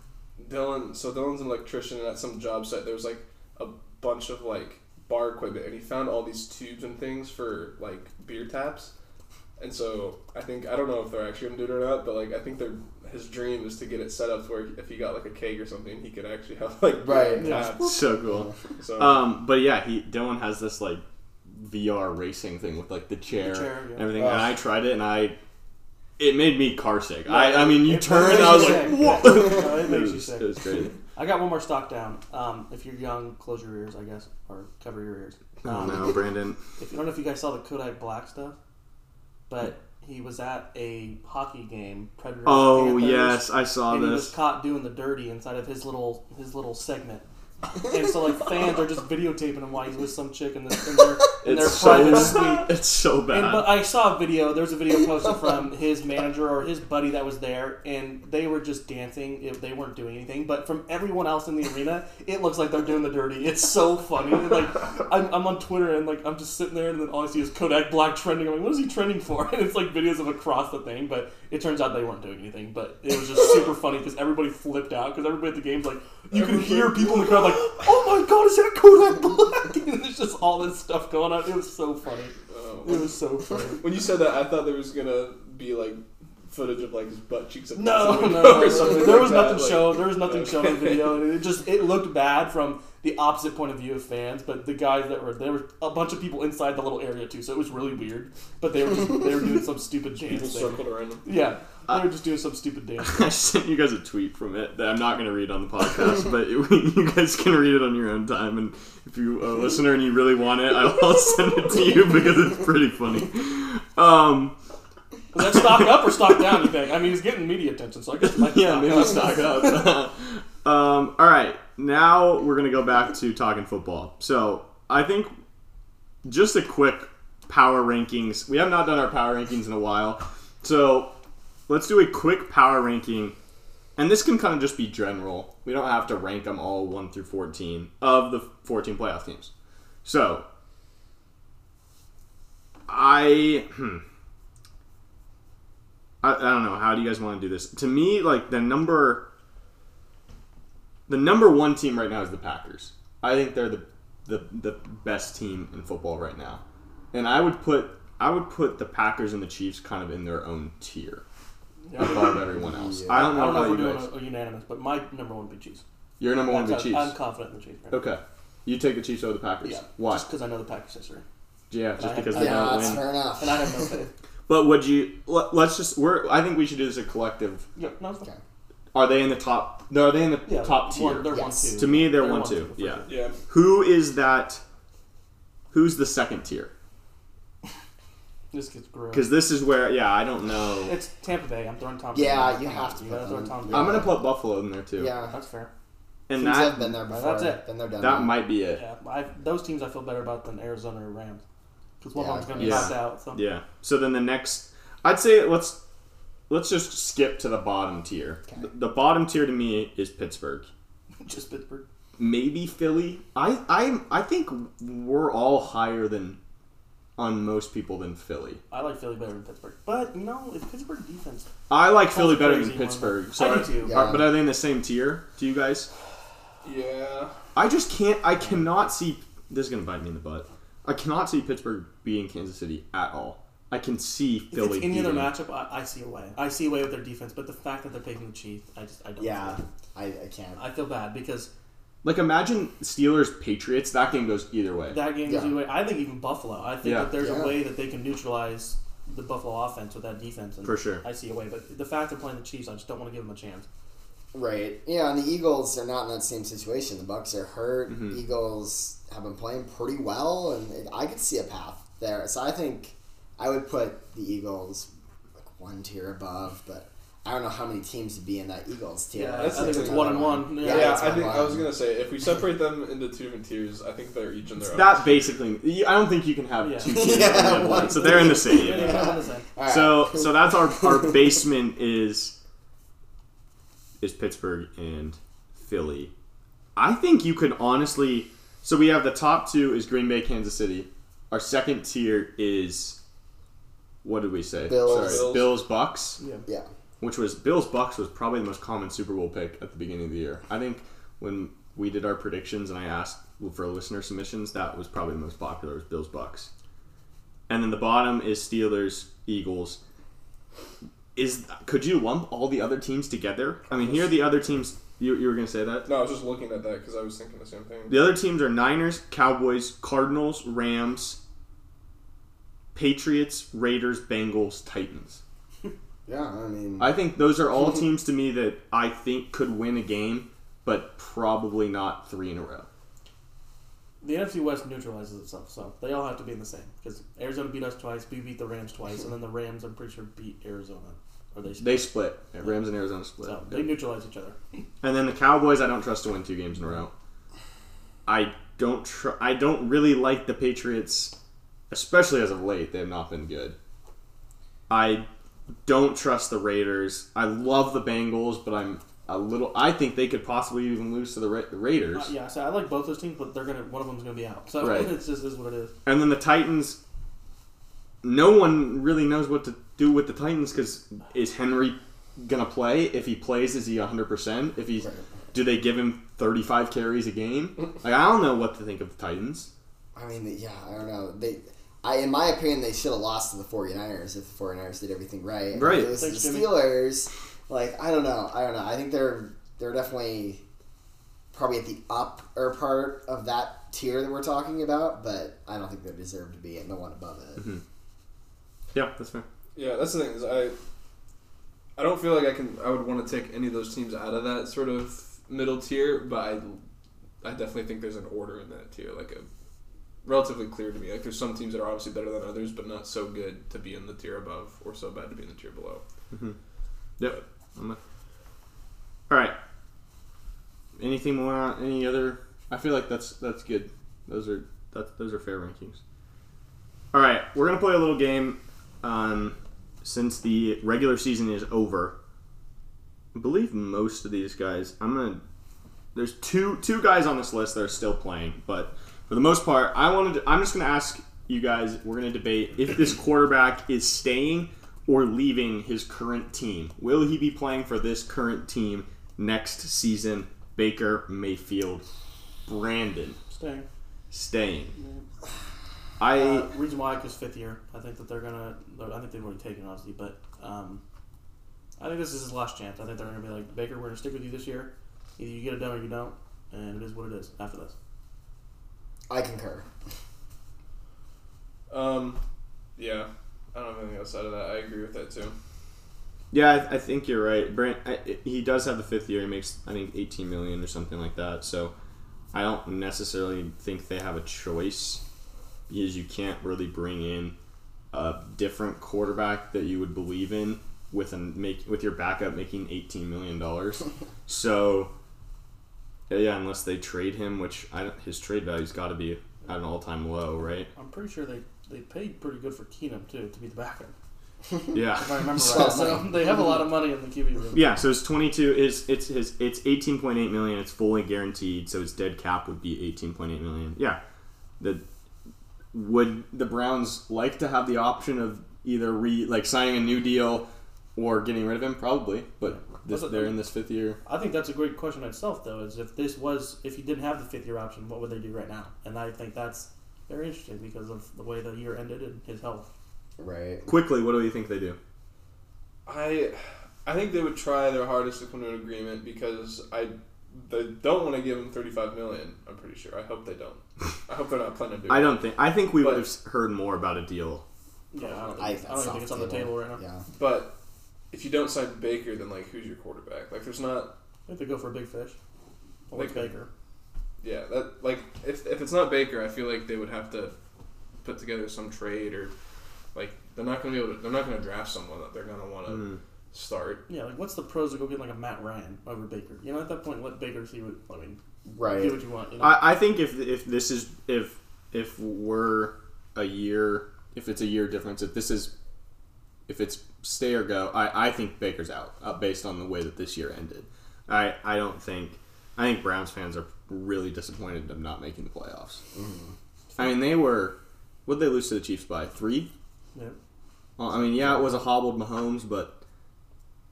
Dylan. So Dylan's an electrician, and at some job site there was like a bunch of like bar equipment, and he found all these tubes and things for like beer taps. And so I think I don't know if they're actually gonna do it or not, but like I think they're his dream is to get it set up where if he got like a keg or something, he could actually have like beer Right. and Yeah. so cool. So Um, but yeah, he Dylan has this like VR racing thing with like the chair, chair, yeah. and everything, Oh. and I tried it and I. It made me car sick. I, I mean, you turn, makes I was you like, "What?" No, it makes you sick. it was crazy. I got one more stock down. Um, if you're young, close your ears, I guess, or cover your ears. Oh Um, no, Brandon. If I don't know if you guys saw the Kodak Black stuff, but he was at a hockey game. Predators. Oh Panthers, yes, I saw and he was caught doing the dirty inside of his little his little segment. And so like fans are just videotaping him while he's with some chick in, the, in their in their It's private so suite. it's so bad. And, but I saw a video. There was a video posted from his manager or his buddy that was there, and they were just dancing. If they weren't doing anything, but from everyone else in the arena, it looks like they're doing the dirty. It's so funny. And, like I'm, I'm on Twitter and like I'm just sitting there, and then all I see is Kodak Black trending. I'm like, what is he trending for? And it's like videos of across the thing, but it turns out they weren't doing anything. But it was just super funny because everybody flipped out because everybody at the game's like, you can hear people in the crowd like, oh my god, is that Kodak Black? And there's just all this stuff going on. It was so funny. Oh. It was so funny. When you said that, I thought there was gonna be like footage of like his butt cheeks. up No, against the no, or something there like was that, nothing like- shown. There was nothing shown in the video. It just it looked bad from the opposite point of view of fans. But the guys that were there were a bunch of people inside the little area too, so it was really weird. But they were just, they were doing some stupid People dance thing. circled around him. Yeah, they were just doing some stupid dance. I sent you guys a tweet from it that I'm not going to read on the podcast, but it, you guys can read it on your own time. And if you a listener and you really want it, I'll send it to you because it's pretty funny. Um, Was that stock up or stock down? You think? I mean, he's getting media attention, so I guess be yeah, maybe stock up. um, all right, now we're gonna go back to talking football. So I think just a quick power rankings. We have not done our power rankings in a while, so let's do a quick power ranking. And this can kind of just be general. We don't have to rank them all one through fourteen of the fourteen playoff teams. So I hmm. I, I don't know. How do you guys want to do this? To me, like the number, the number one team right now is the Packers. I think they're the the, the best team in football right now, and I would put I would put the Packers and the Chiefs kind of in their own tier Yeah, above everyone else. Yeah. I I don't know don't know how if we're you doing guys. a, a unanimous, but my number one would be Chiefs. Your number one would be Chiefs. I'm confident in the Chiefs. Right? Okay, you take the Chiefs over the Packers. Yeah. Why? Just because I know the Packers history, yeah, just I- because I- they Yeah, don't that's win. fair enough. and I have no faith. But would you? Let, let's just. We're. I think we should do this as a collective. Yeah, no, it's. Okay. Are they in the top? No, are they in the Yeah, top tier? They're Yes. one two. To me, they're, They're one, one two. two, Yeah. sure. Yeah. Who is that? Who's the second tier? This gets gross. Because this is where, yeah, I don't know. It's Tampa Bay. I'm throwing Tom. Yeah, Brady. you have to You put throw them. Tom Brady. I'm gonna put Buffalo in there too. Yeah. That's fair. and Teams that have been there before. That's it. Been there, done that might be it. Yeah, I, those teams I feel better about than Arizona or Rams because one Yeah, of them's gonna be yeah. knocked out. So Yeah. So then the next, I'd say let's let's just skip to the bottom tier. Okay. The, the bottom tier to me is Pittsburgh. just Pittsburgh. Maybe Philly. I I I think we're all higher than on most people than Philly. I like Philly better than Pittsburgh, but you know, if Pittsburgh defense, I like Philly better than Pittsburgh. but- So I do are- too. are- but are they in the same tier to you guys? Yeah. I just can't. I cannot see. This is gonna bite me in the butt. I cannot see Pittsburgh beating Kansas City at all. I can see if Philly. it's any other matchup, I, I see a way. I see a way with their defense, but the fact that they're taking the Chiefs, I just I don't. Yeah, I, I can't. I feel bad because Like imagine Steelers Patriots. That game goes either way. that game Yeah. either way. I think even Buffalo. I think Yeah. that there's Yeah. a way that they can neutralize the Buffalo offense with that defense. And For sure. I see a way, but the fact they're playing the Chiefs, I just don't want to give them a chance. Right. Yeah, and the Eagles are not in that same situation. The Bucks are hurt. Mhm. Eagles have been playing pretty well, and it, I could see a path there. So I think I would put the Eagles like one tier above, but I don't know how many teams would be in that Eagles tier. Yeah, I think That's it's another one and one. Yeah, Yeah, Yeah, it's I one think I was gonna say if we separate them into two different tiers, I think they're each in their own. That basically. I don't think you can have Yeah. two teams. Yeah, in one. one So they're in the same. Yeah, they're kind the same. So so that's our our basement is is Pittsburgh and Philly. I think you could honestly. So we have the top two is Green Bay, Kansas City. Our second tier is what did we say? Bills. Sorry, Bills. Bills Bucks, Yeah. yeah, which was Bills Bucks was probably the most common Super Bowl pick at the beginning of the year. I think when we did our predictions and I asked for listener submissions, that was probably the most popular was Bills Bucks. And then the bottom is Steelers, Eagles. Is could you lump all the other teams together? I mean, here are the other teams. You, you were gonna say that No, I was just looking at that because I was thinking the same thing. the other teams are Niners, Cowboys, Cardinals, Rams, Patriots, Raiders, Bengals, Titans. yeah. I mean, I think those are all teams to me that I think could win a game, but probably not three in a row. The NFC West neutralizes itself, so they all have to be in the same. Because Arizona beat us twice, we beat the Rams twice, and then the Rams, I'm pretty sure, beat Arizona. Or they, They split. Rams and Arizona split. so they neutralize each other. And then the Cowboys, I don't trust to win two games in a row. I don't tr- I don't really like the Patriots, especially as of late. They have not been good. I don't trust the Raiders. I love the Bengals, but I'm a little. I think they could possibly even lose to the Ra- Raiders. Uh, yeah, so I like both those teams, but they're gonna one of them's gonna be out. So Right. it's just is what it is. And then the Titans. No one really knows what to do with the Titans because is Henry gonna play? If he plays, is he hundred percent? If he's, Right. do they give him thirty five carries a game? Like I don't know what to think of the Titans. I mean, yeah, I don't know. They, I, in my opinion, they should have lost to the 49ers if the 49ers did everything right. And Right. If it was Thanks, the Jimmy. Steelers. Like, I don't know. I don't know. I think they're they're definitely probably at the upper part of that tier that we're talking about, but I don't think they deserve to be in the one above it. Mm-hmm. Yeah, that's fair. Yeah, that's the thing is I. I don't feel like I can. I would want to take any of those teams out of that sort of middle tier, but I, I definitely think there's an order in that tier, like a relatively clear to me. Like there's some teams that are obviously better than others, but not so good to be in the tier above, or so bad to be in the tier below. Yep. I'm a- All right. Anything more? on Any other? I feel like that's that's good. Those are that those are fair rankings. All right, we're gonna play a little game. Um, since the regular season is over, I believe most of these guys. I'm gonna. There's two two guys on this list that are still playing, but for the most part, I wanted. To, I'm just gonna ask you guys. We're gonna debate if this quarterback is staying or leaving his current team. Will he be playing for this current team next season? Baker Mayfield, Brandon Staying. staying. I Uh, reason why because fifth year. I think that they're gonna. I think they've already taken it, obviously, but um, I think this is his last chance. I think they're gonna be like Baker. We're gonna stick with you this year. Either you get it done or you don't, and it is what it is after this. I concur. Um, yeah, I don't have anything outside of that. I agree with that too. Yeah, I, I think you're right. Brand, I, he does have the fifth year. He makes, I think, 18 million or something like that. So I don't necessarily think they have a choice because you can't really bring in a different quarterback that you would believe in with an make with your backup making 18 million dollars. so yeah, unless they trade him, which I don't, his trade value's got to be at an all-time low, right? I'm pretty sure they they paid pretty good for Keenum too to be the backup. Yeah. If I remember right. Solid So they have a lot of money in the QB room. Yeah, so it's twenty two is it's his it's eighteen point eight million. It's fully guaranteed, so his dead cap would be eighteen point eight million. Yeah, the would the Browns like to have the option of either re like signing a new deal or getting rid of him? Probably, but this, they're in this fifth year. I think that's a great question itself, though. Is if this was if he didn't have the fifth year option, what would they do right now? And I think that's very interesting because of the way the year ended and his health. Right. Quickly, what do you think they do? I I think they would try their hardest to come to an agreement because I they don't want to give him 35 million. I'm pretty sure. I hope they don't. I hope they're not planning to do. I don't think. I think we would have heard more about a deal. Yeah, I don't, I, I don't even think it's on the table right now. Yeah. But if you don't sign Baker, then like who's your quarterback? Like there's not. I think they go for a big fish. Well, it's Like- Baker. Yeah, that like if if it's not Baker, I feel like they would have to put together some trade or like they're not going to be able to. They're not going to draft someone that they're going to want to Mm. Start. Yeah, like what's the pros of go get like a Matt Ryan over Baker? You know, at that point, let Baker see what I mean. Right. Do what you want. You know? I, I think if if this is if if we're a year if it's a year difference if this is if it's stay or go I, I think Baker's out uh, based on the way that this year ended I I don't think I think Browns fans are really disappointed of not making the playoffs I mean they were Would they lose to the Chiefs by three yeah. well, I mean yeah it was a hobbled Mahomes but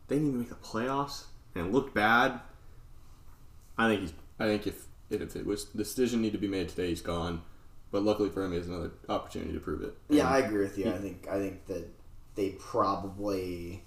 they didn't even make the playoffs and it looked bad I think he's I think if if it was the decision need to be made today, he's gone. But luckily for him, he has another opportunity to prove it. Yeah, I agree with you. I think I think that they probably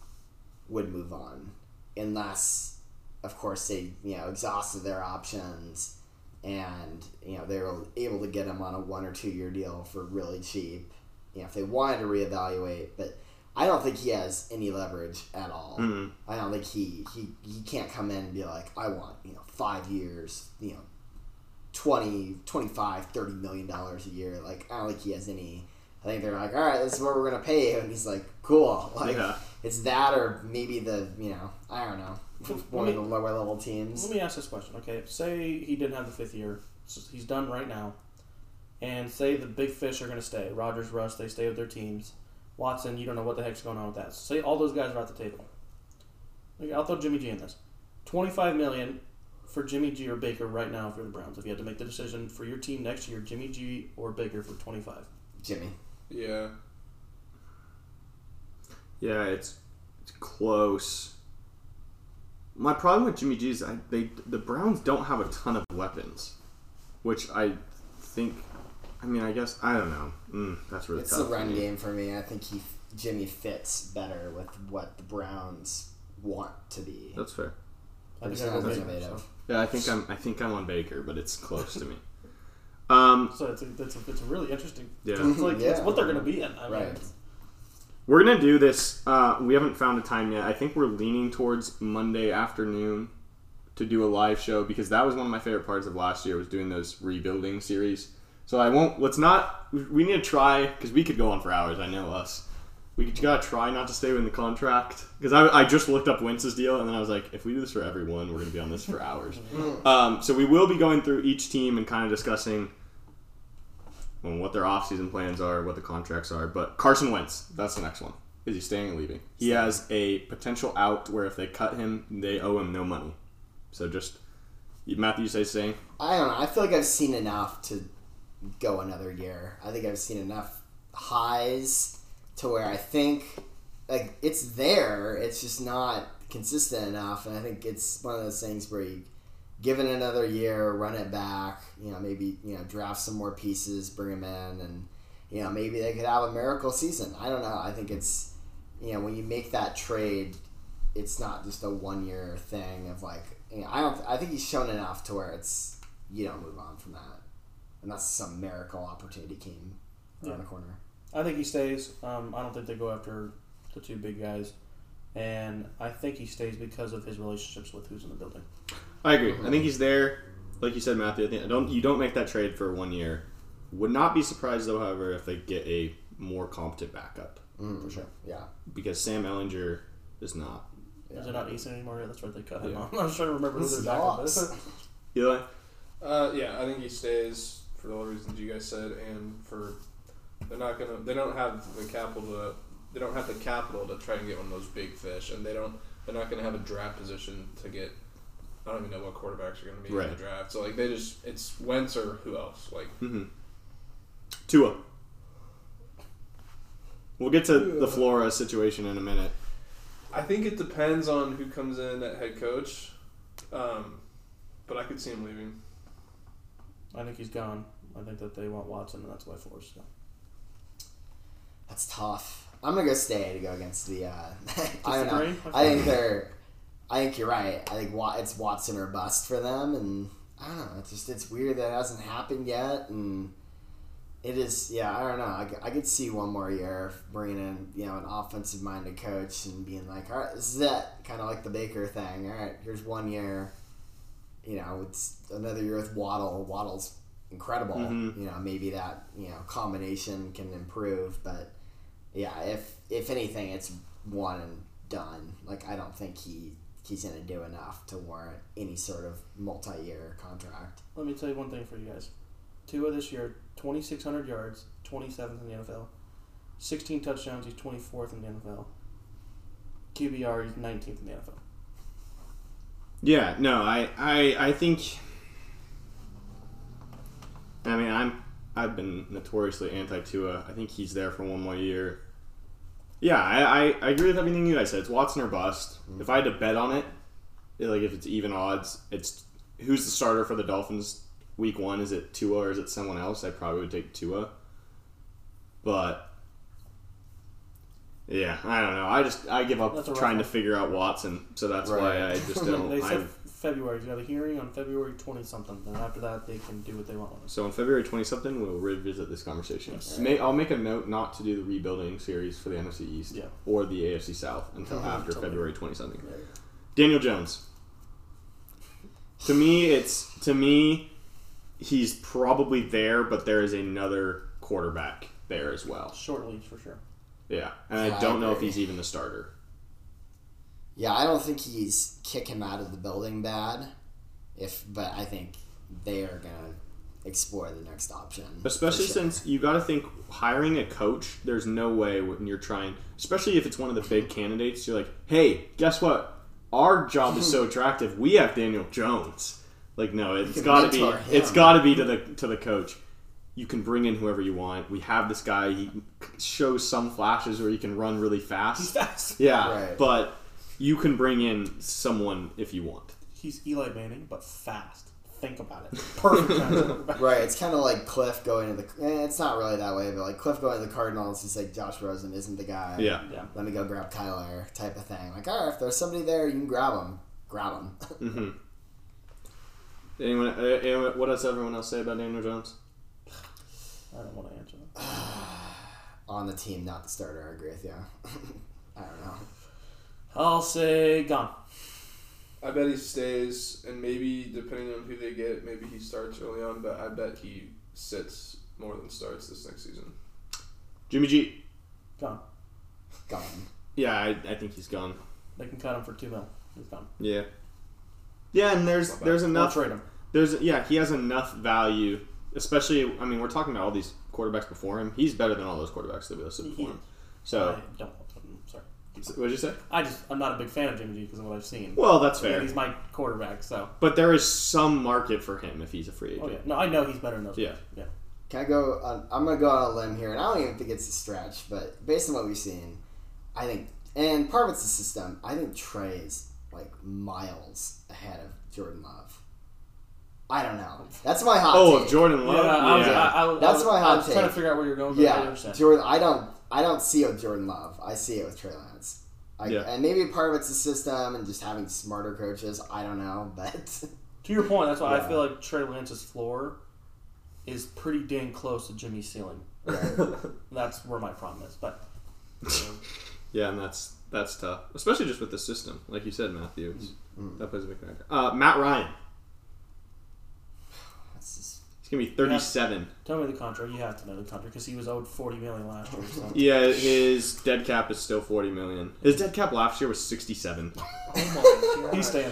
would move on unless, of course, they you know exhausted their options and you know they were able to get him on a one or two year deal for really cheap. You know, if they wanted to reevaluate, but I don't think he has any leverage at all. Mm. I don't think he, he he can't come in and be like, I want, you know, five years, you know, 20, 25, 30 million dollars a year. Like, I don't think he has any. I think they're like, all right, this is what we're going to pay you. And he's like, cool. Like, Yeah. it's that or maybe the, you know, I don't know, one of the lower level teams. Let me ask this question, okay? Say he didn't have the fifth year, so he's done right now, and say the big fish are going to stay. Rodgers, Russ, they stay with their teams. Watson, you don't know what the heck's going on with that. So say all those guys are at the table. Like, I'll throw Jimmy G in this. Twenty-five million for Jimmy G or Baker right now if you're the Browns. If you had to make the decision for your team next year, Jimmy G or Baker for twenty-five. Jimmy. Yeah. Yeah, it's it's close. My problem with Jimmy G is I, they the Browns don't have a ton of weapons, which I think. I mean, I guess I don't know. Mm, that's really It's tough. the for run me. game for me. I think he Jimmy fits better with what the Browns want to be. That's fair. I It's think I not go as Baker, innovative. Yeah, I think I'm. I think I'm on Baker, but it's close to me. Um, So it's a, it's, a, it's a really interesting. Yeah. It's like it's Yeah. what they're going to be in. I mean, Right. we're gonna do this. Uh, we haven't found a time yet. I think we're leaning towards Monday afternoon to do a live show because that was one of my favorite parts of last year was doing those rebuilding series. So I won't. Let's not. We need to try because we could go on for hours. I know us. We gotta try not to stay within the contract because I, I just looked up Wentz's deal and then I was like, if we do this for everyone, we're gonna be on this for hours. um, so we will be going through each team and kind of discussing well, what their offseason plans are, what the contracts are. But Carson Wentz, that's the next one. Is he staying or leaving? He has a potential out where if they cut him, they owe him no money. So just Matthew, you say staying? I don't know. I feel like I've seen enough to go another year. I think I've seen enough highs to where I think like it's there. It's just not consistent enough, and I think it's one of those things where you give it another year, run it back. You know, maybe you know draft some more pieces, bring them in, and you know maybe they could have a miracle season. I don't know. I think it's you know when you make that trade, it's not just a one year thing of like you know, I don't. I think he's shown enough to where it's you don't move on from that, unless some miracle opportunity came around the corner. I think he stays. Um, I don't think they go after the two big guys, and I think he stays because of his relationships with who's in the building. I agree. I think he's there. Like you said, Matthew. I think I don't. You don't make that trade for one year. Would not be surprised though, however, if they get a more competent backup Mm, For sure. Yeah. because Sam Ehlinger is not. Is it not Eason anymore? Yeah, that's right. They cut him Yeah. off. I'm not trying to remember who This their backup sucks. is. Eli, Uh, yeah, I think he stays for all the reasons you guys said, and for they're not gonna. They don't have the capital to. They don't have the capital to try and get one of those big fish, and they don't. They're not gonna have a draft position to get. I don't even know what quarterbacks are gonna be in the draft. So like they just it's Wentz or who else like mm-hmm. Tua. We'll get to the Flores situation in a minute. I think it depends on who comes in at head coach, um, but I could see him leaving. I think he's gone. I think that they want Watson, and that's why Flores still. That's tough. I'm gonna go stay to go against the. Uh, I don't know. I think they're. I think you're right. I think it's Watson or bust for them, and I don't know. It's just it's weird that it hasn't happened yet, and it is. Yeah, I don't know. I, I could see one more year bringing in you know an offensive minded coach and being like, all right, this is it. Kind of like the Baker thing. All right, here's one year. You know, it's another year with Waddle. Waddle's incredible. Mhm. You know, maybe that you know combination can improve, but yeah, if if anything, it's one and done. Like I don't think he he's gonna do enough to warrant any sort of multi-year contract. Let me tell you one thing for you guys. Tua this year, 2,600 yards, 27th in the NFL. 16 touchdowns, he's 24th in the NFL. QBR, he's 19th in the NFL. Yeah, no, I, I, I think. I mean, I'm, I've been notoriously anti Tua. I think he's there for one more year. Yeah, I, I, I agree with everything you guys said. It's Watson or bust. Mm-hmm. If I had to bet on it, like if it's even odds, it's who's the starter for the Dolphins week one? Is it Tua or is it someone else? I probably would take Tua. But yeah, I don't know. I just I give up trying to figure out Watson, so that's why I just don't. they said I, February. He's got a hearing on February 20 something. And after that, they can do what they want so on February twenty something, we'll revisit this conversation. Yes. May, I'll make a note not to do the rebuilding series for the NFC East Yeah. or the AFC South until Mhm. after February twenty something. Yeah. Daniel Jones. To me, it's to me, he's probably there, but there is another quarterback there as well. Short leash for sure. Yeah, and Yeah, I I don't know if he's even the starter. Yeah, I don't think he's kick him out of the building bad. If but I think they are gonna explore the next option. Especially sure. since you got to think hiring a coach. There's no way when you're trying, especially if it's one of the big candidates. You're like, hey, guess what? Our job is so attractive. We have Daniel Jones. Like, no, it's got to be. him. It's got to be to the to the coach. You can bring in whoever you want. We have this guy. He shows some flashes where he can run really He's fast. fast. Yeah, Right. but you can bring in someone if you want. He's Eli Manning, but fast. Think about it. Perfect. kind of quarterback. Right, it's kind of like Kliff going to the. Eh, it's not really that way, but like Kliff going to the Cardinals, he's like Josh Rosen isn't the guy. Yeah. Yeah. Let me go grab Kyler, type of thing. Like, all right, if there's somebody there, you can grab him. Grab him. Mm-hmm. Anyone, uh, anyone? What does everyone else say about Daniel Jones? I don't want to answer that. On the team, not the starter. I agree with you. I don't know. I'll say gone. I bet he stays, and maybe depending on who they get, maybe he starts early on. But I bet he sits more than starts this next season. Jimmy G. Gone. Gone. Yeah, I, I think he's gone. They can cut him for two mil. He's gone. Yeah. Yeah, and there's Not bad. there's Or enough. trade him. There's yeah, he has enough value. Especially, I mean, we're talking about all these quarterbacks before him. He's better than all those quarterbacks that we listed He before him. is. So, I don't. I'm sorry. what did you say? I just I'm not a big fan of Jimmy G because of what I've seen. Well, that's I mean, fair. he's my quarterback, so But there is some market for him if he's a free oh, agent. oh yeah. No, I know he's better than those. Yeah. guys. Yeah. Can I go? On, I'm gonna go on a limb here, and I don't even think it's a stretch, but based on what we've seen, I think, and part of it's the system. I think Trey's like miles ahead of Jordan Love. I don't know. That's my hot Oh, take. of Jordan Yeah, Love. I was, yeah. I, I, That's I was, my I hot was trying to figure out where you're going. but I Yeah, understand. Jordan. I don't. I don't see it with Jordan Love. I see it with Trey Lance. I, Yeah. And maybe part of it's the system and just having smarter coaches. I don't know, but To your point, that's why Yeah. I feel like Trey Lance's floor is pretty dang close to Jimmy's ceiling. right. That's where my problem is. But Yeah, and that's that's tough, especially just with the system, like you said, Matthew. It's, Mm. That plays a big factor. Uh, Matt Ryan. That's just, gonna be 37. tell me the contract. You have to know the contract because he was owed forty million last year. So. Yeah, his dead cap is still 40 million. His dead cap last year was 67. Oh my god. He's staying.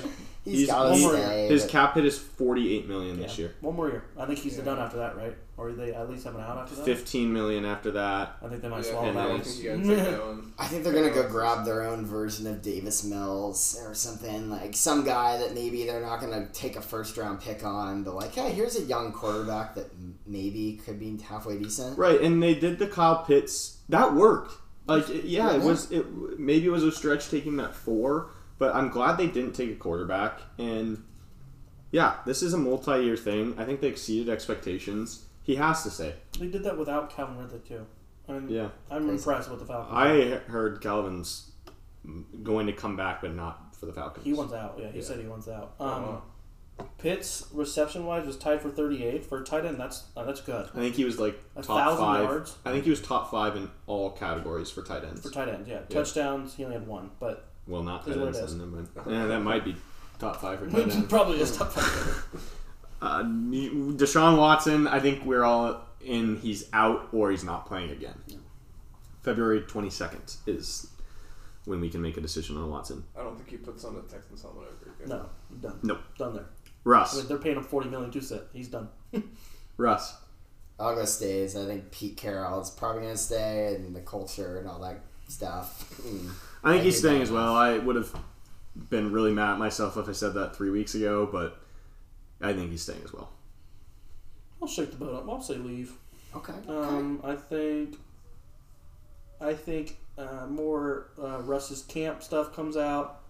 He's, He's- got to he's- stay. His cap hit is 48 million this year. One more year. I think he's Yeah. done after that, right? Or they at least have an out after that. 15 million after that. I think they might Yeah, swallow and that I one. think you gotta take that one. I think they're gonna go grab their own version of Davis Mills or something like some guy that maybe they're not gonna take a first round pick on, but like, hey, here's a young quarterback that maybe could be halfway decent. Right, and they did the Kyle Pitts. That worked. Like, it- yeah, it was. It maybe it was a stretch taking that four, but I'm glad they didn't take a quarterback. And yeah, this is a multi-year thing. I think they exceeded expectations. He has to say. They did that without Calvin Ridley too. I mean, Yeah, I'm Crazy. impressed with the Falcons. I heard Calvin's going to come back, but not for the Falcons. he wants out. Yeah, he Yeah. said he wants out. Oh, Um, wow. Pitts reception wise was tied for 38 for a tight end. That's uh, that's good I think he was like A top thousand five. yards? I think he was top five in all categories for tight ends. for tight ends. Yeah, touchdowns he only had one, but well, not Is tight what it ends, is. then, but yeah, that might be top five for tight ends. probably is top five. Uh, Deshaun Watson, I think we're all in. He's out or he's not playing again. February 22nd is when we can make a decision on Watson. I don't think he puts on the Texans helmet ever again. No, done. Nope. done there. I Russ. mean, they're paying him 40 million to sit. He's done. Russ. I'll go stays. I think Pete Carroll is probably gonna stay, and the culture and all that stuff. Mm. I think I he's staying as well. I would have been really mad at myself if I said that three weeks ago, but I think he's staying as well. I'll shake the boat up. I'll say leave. Okay. okay. Um, I think, I think uh, more uh, Russ's camp stuff comes out,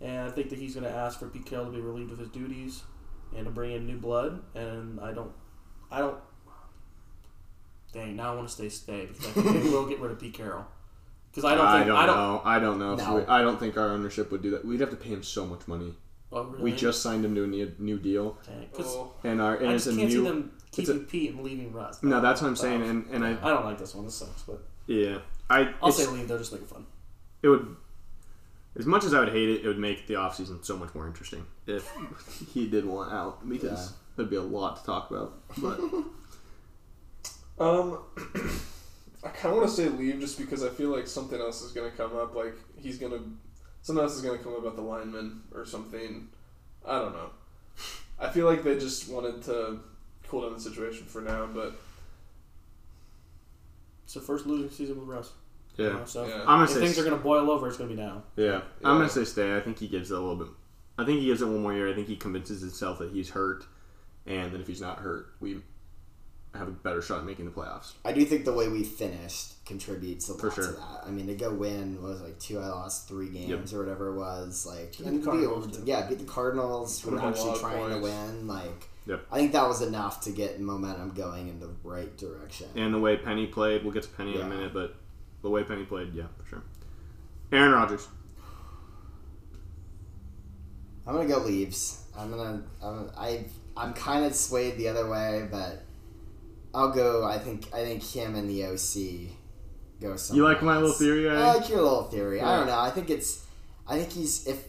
and I think that he's going to ask for Pete Carroll to be relieved of his duties and to bring in new blood. And I don't, I don't. Dang, now I want to stay stay because I think they will get rid of Pete Carroll. Because I don't I think don't, I don't. know. I don't know. If No. we, I don't think our ownership would do that. We'd have to pay him so much money. Oh, really? We just signed him to a new, new deal, Oh, and our and I it's just a can't see them it's keeping Pete and leaving Russ. No, that's what I'm saying, and and I I don't like this one. This sucks, but yeah I I'll say leave. They're just making fun. it would as much as I would hate it, it would make the offseason so much more interesting if he did want out because Yeah. there'd be a lot to talk about. But Um, I kind of want to say leave just because I feel like something else is going to come up. Like he's going to, something else is going to come up about the lineman or something. I don't know. I feel like they just wanted to cool down the situation for now. But It's the first losing season with Russ. you Yeah. know, so yeah, I'm gonna if say things are going to boil over, it's going to be now. yeah. Yeah. I'm gonna say stay. I think he gives it a little bit. I think he gives it one more year. I think he convinces himself that he's hurt, and then if he's not hurt, we have a better shot at making the playoffs. I do think the way we finished contributes a lot For sure. to that. I mean, to go win what was like two, I lost three games or whatever it was. Like, Beat and the be able to- yeah, beat the Cardinals. Put We're up actually of trying to win. Like, Yep. I think that was enough to get momentum going in the right direction. And the way Penny played, we'll get to Penny in a minute, but the way Penny played, yeah, for sure. Aaron Rodgers. I'm gonna go leaves. I'm gonna. I'm, I I'm kind of swayed the other way, but I'll go. I think. I think him and the OC go. You somewhere like my little theory, I like your little theory. I don't know. I think it's. I think he's if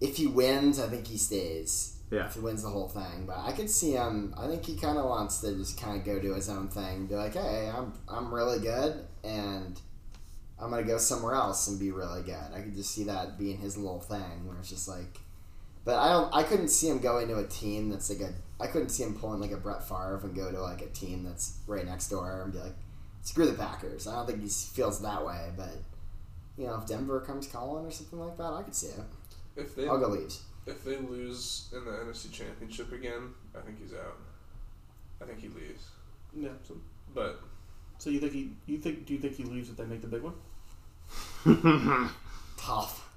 if he wins, I think he stays. Yeah. If he wins the whole thing, but I could see him. I think he kind of wants to just kind of go do his own thing. Be like, hey, I'm I'm really good, and I'm gonna go somewhere else and be really good. I could just see that being his little thing, where it's just like. But I don't. I couldn't see him going to a team that's like a. I couldn't see him pulling like a Brett Favre and go to like a team that's right next door and be like, screw the Packers. I don't think he feels that way, but you know, if Denver comes calling or something like that, I could see it. if they I'll go leaves. if they lose in the NFC Championship again, I think he's out. I think he leaves. Yeah. So, But so you think he? You think? Do you think he leaves if they make the big one? Tough.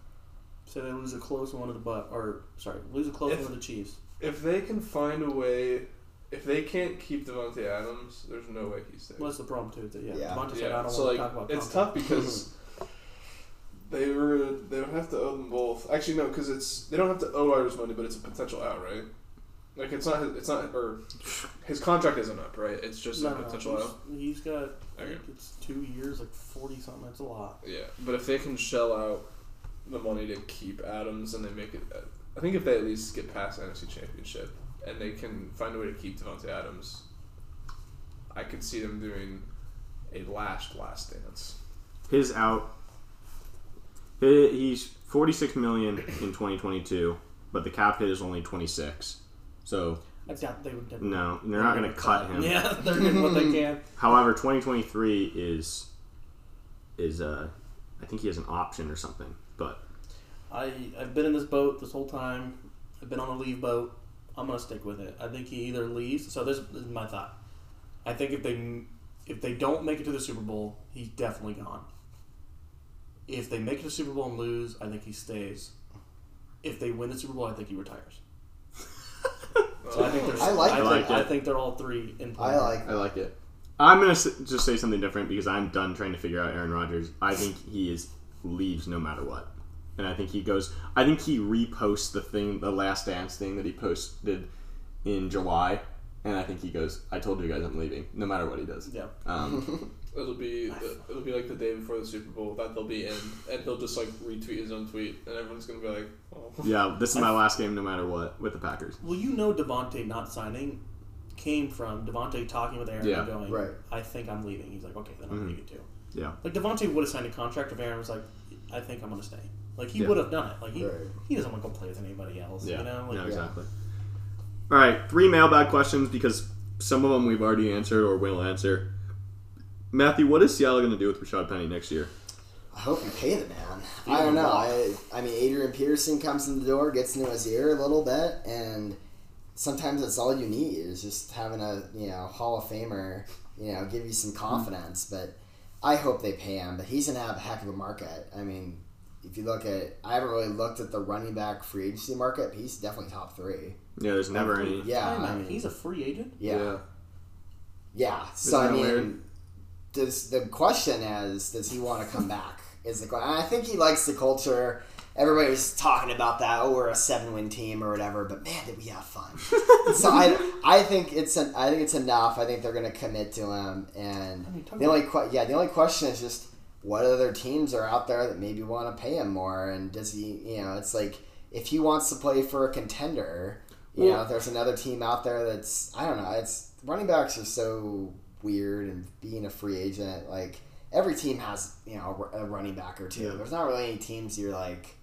Say they lose a close one to the but or sorry, lose a close If- one to the Chiefs. If they can find a way, if they can't keep Davante Adams, there's no way he stays. Well, that's the problem too. That, yeah, Yeah. Davante said, "I don't so want like to talk about." it's Conklin." tough because they were they would have to owe them both. Actually, no, because it's they don't have to owe Rodgers money, but it's a potential out, right? Like it's not his, it's not or his contract isn't up, right? It's just No, a no, no, potential out. he's- he's got. I Okay. think it's two years, like forty something. That's a lot. Yeah, but if they can shell out the money to keep Adams and they make it, I think if they at least get past NFC Championship and they can find a way to keep Davante Adams, I could see them doing a last last dance. His out. He's 46 million in 2022, but the cap hit is only 26. So I doubt they would. Never, no, they're not going to cut him. Yeah, they're getting what they can. However, 2023 is is uh, I think he has an option or something. But I I've been in this boat this whole time. I've been on the leave boat. I'm gonna stick with it. I think he either leaves. So this, this is my thought. I think if they if they don't make it to the Super Bowl, he's definitely gone. If they make it to the Super Bowl and lose, I think he stays. If they win the Super Bowl, I think he retires. So I think there's. I like I, that. think, I like I think they're all three in play. I like. I like it. I'm gonna s- just say something different because I'm done trying to figure out Aaron Rodgers. I think he is leaves no matter what, and I think he goes. I think he reposts the thing, the Last Dance thing that he posted in July, and I think he goes. I told you guys I'm leaving, no matter what he does. Yeah. Um, It'll be the, it'll be like the day before the Super Bowl that they'll be in, and he'll just like retweet his own tweet, and everyone's gonna be like, "Oh, yeah, this is my last game, no matter what, with the Packers. Well, you know, Davante not signing came from Davante talking with Aaron Yeah. and going, Right. I think I'm leaving. He's like, okay, then I'm Mhm. leaving too. Yeah, Like Davante would have signed a contract if Aaron was like, I think I'm gonna stay. Like he Yeah. would have done it. Like he, Right. he doesn't want to go play with anybody else. yeah, You know, like, no, exactly. All right, three mailbag questions because some of them we've already answered or will answer. Matthew, what is Seattle going to do with Rashaad Penny next year? I hope you pay the man. I don't know. I, I mean, Adrian Peterson comes in the door, gets into his ear a little bit, and sometimes that's all you need is just having a you know Hall of Famer, you know, give you some hmm. confidence. But I hope they pay him. But he's gonna have a heck of a market. I mean, if you look at, I haven't really looked at the running back free agency market. But he's definitely top three. Yeah, there's never any. Yeah, I mean, he's a free agent. yeah, yeah. So I mean, weird? does the question is, does he want to come back? Is the question? I think he likes the culture. Everybody was talking about that. Oh, we're a seven-win team or whatever. But man, did we have fun! so I, I think it's an, I think it's enough. I think they're going to commit to him. And I mean, the only que- yeah, the only question is just what other teams are out there that maybe want to pay him more, and does he? You know, it's like if he wants to play for a contender. You Well- know, if there's another team out there that's I don't know. It's running backs are so weird, and being a free agent, like every team has you know a running back or two. Yeah. There's not really any teams you're like,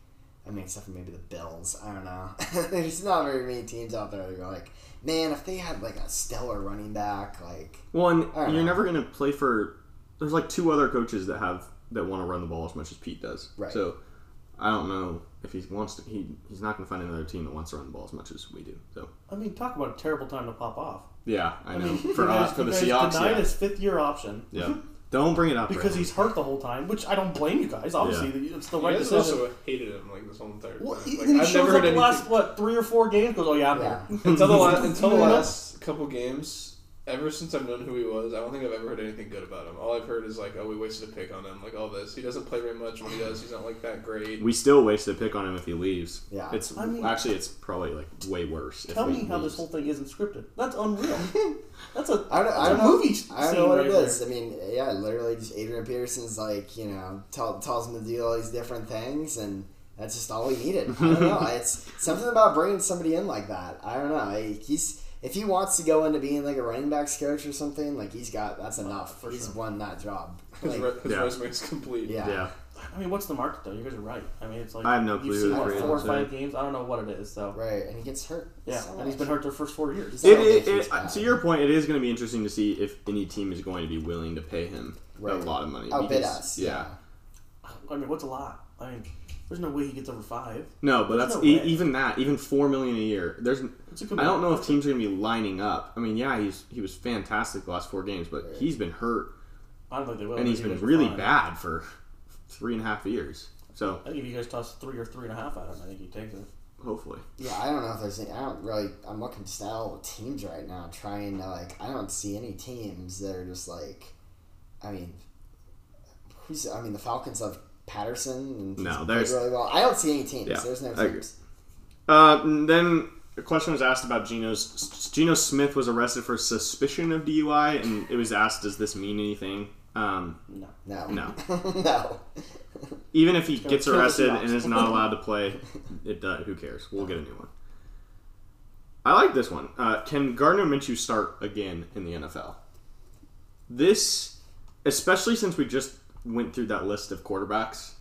I mean, except for maybe the Bills. I don't know. There's not very many teams out there that are like, man, if they had like a stellar running back, like Well, and you're know. never going to play for. There's like two other coaches that have that want to run the ball as much as Pete does. Right. So I don't know if he wants to. He he's not going to find another team that wants to run the ball as much as we do. So I mean, talk about a terrible time to pop off. yeah, I, I know mean, for you guys, uh, for the Seahawks. denied Yeah. his fifth year option. yeah. Don't bring it up Because Brandon. he's hurt the whole time, which I don't blame you guys. Obviously, it's the right guys decision. also hated him like this whole entire time. Well, he, like, he I've shows never up heard the anything last what three or four games. Goes, oh yeah, I'm yeah. here. until the last until the last couple games. Ever since I've known who he was, I don't think I've ever heard anything good about him. All I've heard is like, oh, we wasted a pick on him, like all this. He doesn't play very much. When he does, he's not like that great. We still wasted a pick on him if he leaves. Yeah. It's I mean- actually it's probably like way worse. if Tell he me how leaves. this whole thing isn't scripted. That's unreal. That's a I don't, that's I a don't know. movie I don't know what right it there. is. I mean, yeah, literally, just Adrian Peterson's like, you know, tell, tells him to do all these different things, and that's just all he needed. I don't know. It's something about bringing somebody in like that. I don't know. He's if he wants to go into being like a running backs coach or something, like he's got that's uh, enough. for he's sure. won that job. His, Like, re- his Yeah. resume's complete. Yeah. Yeah. I mean, what's the market though? You guys are right. I mean, it's like I have no clue You've seen what, four or five games. I don't know what it is. So right, and he gets hurt. yeah, so and he's been hurt their first four years. He's It, it, it, to your point, it is going to be interesting to see if any team is going to be willing to pay him Right. a lot of money. Outbid because- us. Yeah. I mean, what's a lot? I mean, there's no way he gets over five. No, but There's that's no e- even that, even four million a year. There's, It's a good I don't know if teams are going to be lining up. I mean, yeah, he's he was fantastic the last four games, but Right. he's been hurt I don't think they will. and he's been you guys are really fine. bad for three and a half years. So I think if you guys toss three or three and a half at him, I think he takes it. hopefully, Yeah, I don't know if there's any. I don't really. I'm looking just at all teams right now, trying to like. I don't see any teams that are just like. I mean, who's? I mean, the Falcons have Patterson No, there's- really well. I don't see any teams. Yeah, there's no teams. uh, then a question was asked about Geno's. Geno Smith was arrested for suspicion of DUI, and it was asked, "Does this mean anything?" Um, No. No, No. no. even if he gets arrested and is not allowed to play, it does. Who cares? We'll get a new one. I like this one. Uh, can Gardner Minshew start again in the NFL? This, especially since we just went through that list of quarterbacks.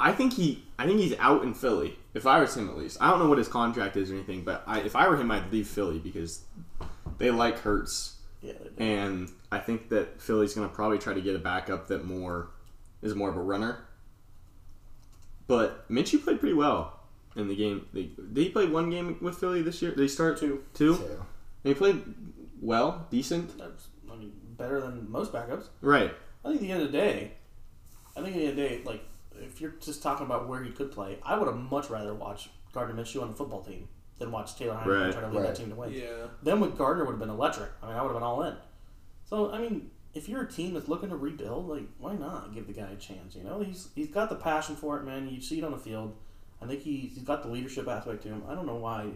I think he, I think he's out in Philly. If I was him, at least, I don't know what his contract is or anything, but I, if I were him, I'd leave Philly because they like Hurts. Yeah. And I think that Philly's going to probably try to get a backup that more is more of a runner. But Minshew played pretty well in the game. They, did he play one game with Philly this year? Did he start Two. Two? Two. And he played well, decent. That's I mean better than most backups. Right. I think at the end of the day, I think at the end of the day, like if you're just talking about where he could play, I would have much rather watched Gardner Minshew on the football team than watch Taylor Heinicke Right. try to lead Right. that team to win. Yeah. Then with Gardner would have been electric. I mean, I would have been all in. So I mean, if you're a team that's looking to rebuild, like why not give the guy a chance? You know, he's he's got the passion for it, man. You see it on the field. I think he, he's got the leadership aspect to him. I don't know why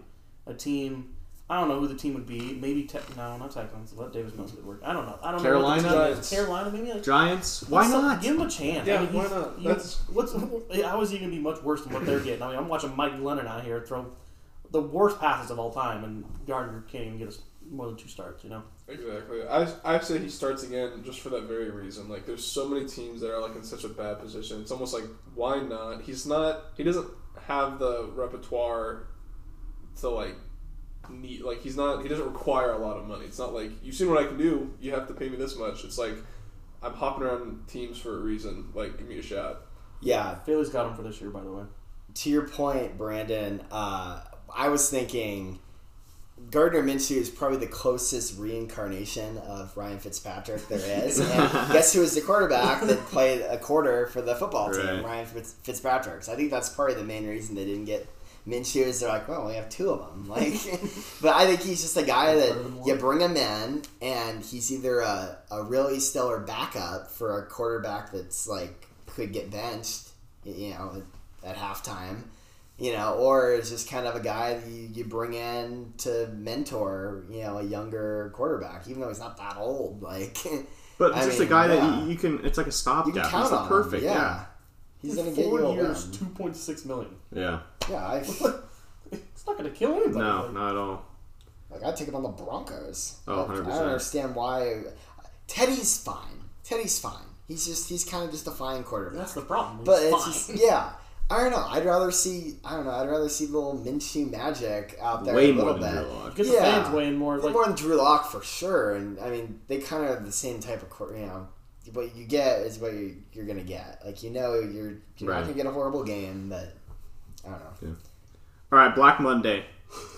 a team. I don't know who the team would be. Maybe te- no, not Texans. Let Davis Mills get work. I don't know. I don't know. Carolina? What the team is. Giants. Carolina, maybe. Like, Giants. Why Let's not? Give him a chance. Yeah, I mean, why not? you- That's- what's how is he going to be much worse than what they're getting? I mean, I'm watching Mike Glennon out here throw the worst passes of all time, and Gardner can't even get us more than two starts. You know, Exactly. I I say he starts again just for that very reason. Like, there's so many teams that are like in such a bad position. It's almost like why not? He's not. He doesn't have the repertoire to like need. Like, he's not. He doesn't require a lot of money. It's not like you've seen what I can do. You have to pay me this much. It's like I'm hopping around teams for a reason. Like, give me a shot. Yeah, Philly's got him for this year, by the way. to your point, Brandon, uh, I was thinking Gardner Minshew is probably the closest reincarnation of Ryan Fitzpatrick there is. and guess who was the quarterback that played a quarter for the football team? Right. Ryan Fitz- Fitzpatrick. So I think that's probably the main reason they didn't get Minshew is they're like, well, we have two of them. Like, but I think he's just a guy that Better than one. you bring him in, and he's either a, a really stellar backup for a quarterback that's like could get benched, you know, at, at halftime, you know, or it's just kind of a guy that you, you bring in to mentor, you know, a younger quarterback, even though he's not that old. Like, But I just mean, a guy yeah. that you, you can. It's like a stopgap. He's the perfect. him. Yeah. Yeah. He's gonna get four you a years, win. two point six million. Yeah. Yeah, I It's not going to kill anybody. No, Like, not at all. like I'd take him on the Broncos. Oh, I- I 100%. don't understand why. Teddy's fine. Teddy's fine. He's just he's kind of just a fine quarterback. That's the problem. He's But it's just yeah, I don't know. I'd rather see. I don't know. I'd rather see little Minshew magic out there Way a more than bit. Drew Lock. Because the Yeah. fans weighing more. Like, more than Drew Lock for sure. And I mean, they kind of have the same type of court. You know, what you get is what you, you're gonna get. Like you know, you're you're Right. not gonna get a horrible game, but I don't know. All right, Black Monday,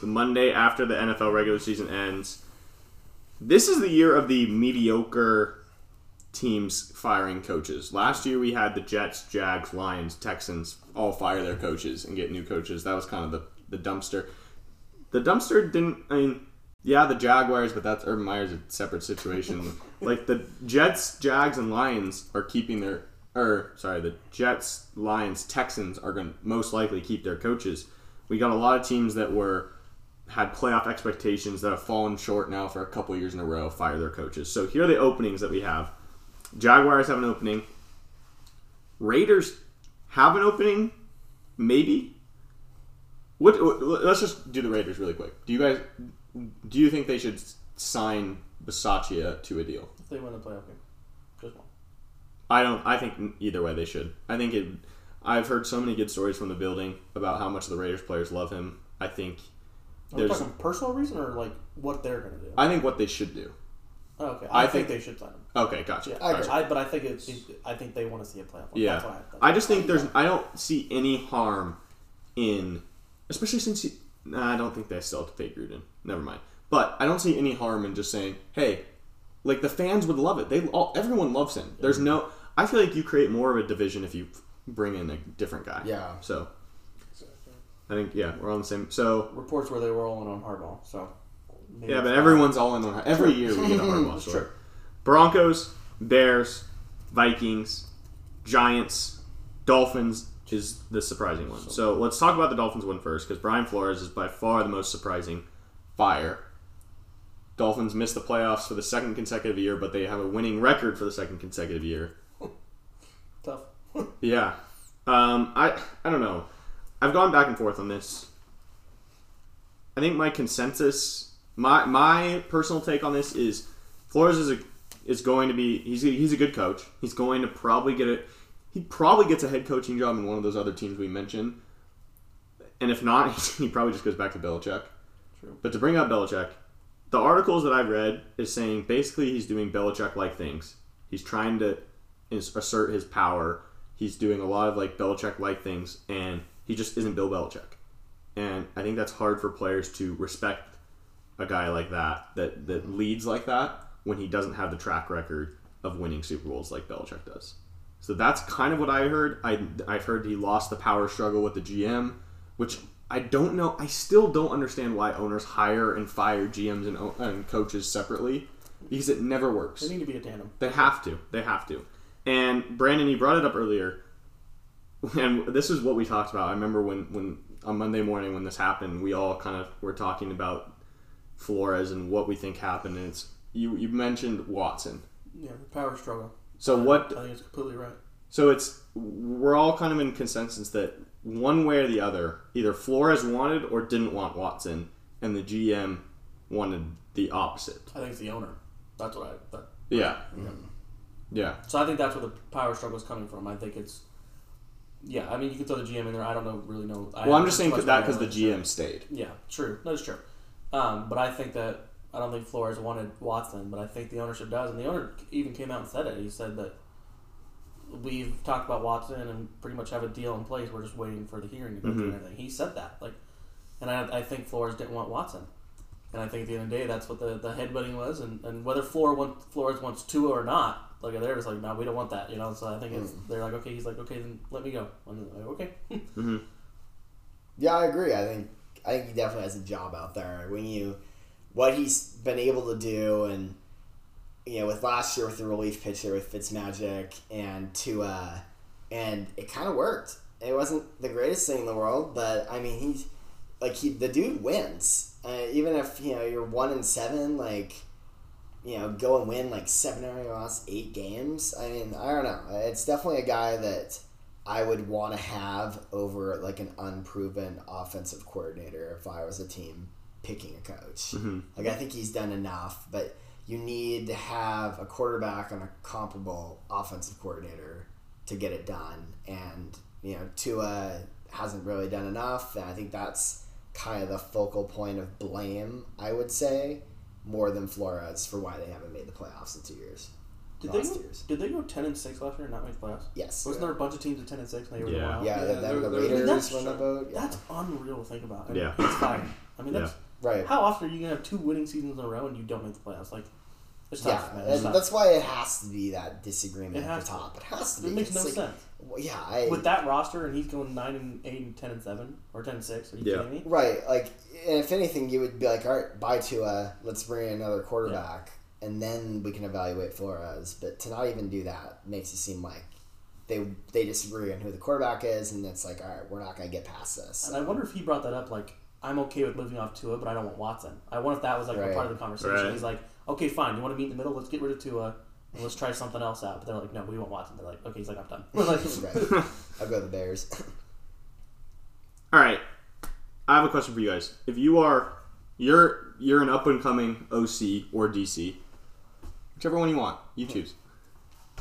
the Monday after the NFL regular season ends. This is the year of the mediocre teams firing coaches. Last year we had the Jets, Jags, Lions, Texans all fire their coaches and get new coaches. That was kind of the, the dumpster. The dumpster didn't. I mean, yeah, the Jaguars, but that's Urban Meyer's a separate situation. like the Jets, Jags, and Lions are keeping their. Or sorry, the Jets, Lions, Texans are going to most likely keep their coaches. We got a lot of teams that were had playoff expectations that have fallen short now for a couple years in a row. Fire their coaches. So here are the openings that we have. Jaguars have an opening. Raiders have an opening, maybe. What? Let's just do the Raiders really quick. Do you guys? Do you think they should sign Bisaccia to a deal? if they win the playoff game. Just one. I don't. I think either way they should. I think it. I've heard so many good stories from the building about how much the Raiders players love him. I think. Are There's- talking personal reason or like what they're going to do? I think what they should do. oh, okay. I I, think, think- they should sign him. Okay, gotcha. Yeah, I. Gotcha. I, but I think it's. I think they want to see a playoff. Yeah. That's why I. I just think there's. I don't see any harm in, especially since he. Nah, I don't think they still have to pay Gruden. Never mind. But I don't see any harm in just saying, "Hey, like the fans would love it. They all everyone loves him. There's no. I feel like you create more of a division if you bring in a different guy. Yeah. So I think yeah, we're on the same. So reports where they were all in on Harbaugh. So maybe yeah, but everyone's all in on every year we get a Harbaugh story. true. Broncos, Bears, Vikings, Giants, Dolphins is the surprising one. So let's talk about the Dolphins one first because Brian Flores is by far the most surprising fire. Dolphins missed the playoffs for the second consecutive year, but they have a winning record for the second consecutive year. tough. Yeah. Um, I I don't know. I've gone back and forth on this. I think my consensus, my my personal take on this is Flores is a is going to be he's a, he's a good coach. He's going to probably get it. He probably gets a head coaching job in one of those other teams we mentioned. And if not, he probably just goes back to Belichick. True. But to bring up Belichick, the articles that I've read is saying basically he's doing Belichick like things. He's trying to assert his power. He's doing a lot of like Belichick like things, and he just isn't Bill Belichick. And I think that's hard for players to respect a guy like that that that leads like that when he doesn't have the track record of winning Super Bowls like Belichick does. So that's kind of what I heard. I I've heard he lost the power struggle with the GM, which I don't know. I still don't understand why owners hire and fire GMs and, and coaches separately because it never works. They need to be a tandem. They have to. They have to. And Brandon, you brought it up earlier, and this is what we talked about. I remember when, when on Monday morning when this happened, we all kind of were talking about Flores and what we think happened. And it's you. You mentioned Watson. Yeah, the power struggle. So I- what? I think it's completely right. So it's we're all kind of in consensus that one way or the other, either Flores wanted or didn't want Watson, and the GM wanted the opposite. I think it's the owner. That's what I. That, Yeah. Yeah. so I think that's where the power struggle is coming from. I think it's. Yeah, I mean you could throw the GM in there. I don't know really know. Well, I'm just saying that because the GM stayed. Yeah, true. That is true. Um, but I think that I don't think Flores wanted Watson, but I think the ownership does, and the owner even came out and said it. He said that we've talked about Watson and pretty much have a deal in place. We're just waiting for the hearing to go through mm-hmm. and everything. He said that, like, and I, I think Flores didn't want Watson, and I think at the end of the day, that's what the the headbutting was, and, and whether Flores want, Flores wants Tua or not. Like they're just like, no, we don't want that, you know. So I think it's mm. they're like, okay, he's like, okay, then let me go. And they're like, okay, mm-hmm. Yeah, I agree. I think I think he definitely has a job out there. When you what he's been able to do, and you know, with last year with the relief pitcher with Fitzmagic and Tua, and it kind of worked. It wasn't the greatest thing in the world, but I mean, he's like he the dude wins. Uh, even if you know you're one and seven, like you know, go and win like seven out of your last eight games. I mean, I don't know. It's definitely a guy that I would want to have over like an unproven offensive coordinator if I was a team picking a coach. Mm-hmm. Like I think he's done enough, but you need to have a quarterback and a comparable offensive coordinator to get it done. And you know Tua hasn't really done enough, and I think that's kind of the focal point of blame. I would say more than Flores for why they haven't made the playoffs in two years. Did they go, years. did they go ten and six last year and not make the playoffs? Yes. Wasn't there a bunch of teams at ten and six and they were Yeah. going? Yeah, Yeah, the, they're- the they're- Raiders That's- won the boat. Yeah. That's unreal to think about. And Yeah. It's fine. I mean, that's right. how often are you gonna have two winning seasons in a row and you don't make the playoffs? Like, it's tough, Yeah, man. It's and tough. that's why it has to be that disagreement It at has the to. top. It has to be. It makes no 'cause, like, sense. well, yeah, I, With that roster and he's going nine and eight and ten and seven or ten and six. Are you Yeah. kidding me? Right, like, and if anything, you would be like, all right, buy Tua, let's bring in another quarterback, and then we can evaluate Flores. But to not even do that makes it seem like they they disagree on who the quarterback is, and it's like, all right, we're not going to get past this. And I wonder if he brought that up. Like, I'm okay with moving off Tua, but I don't want Watson. I wonder if that was like Right. a part of the conversation. Right. He's like, okay, fine. You want to meet in the middle? Let's get rid of Tua and let's try something else out. But they're like, no, we want Watson. They're like, okay. He's like, I'm done. Right. I'll go the Bears. All right, I have a question for you guys. If you are you're you're an up and coming OC or DC, whichever one you want, you choose.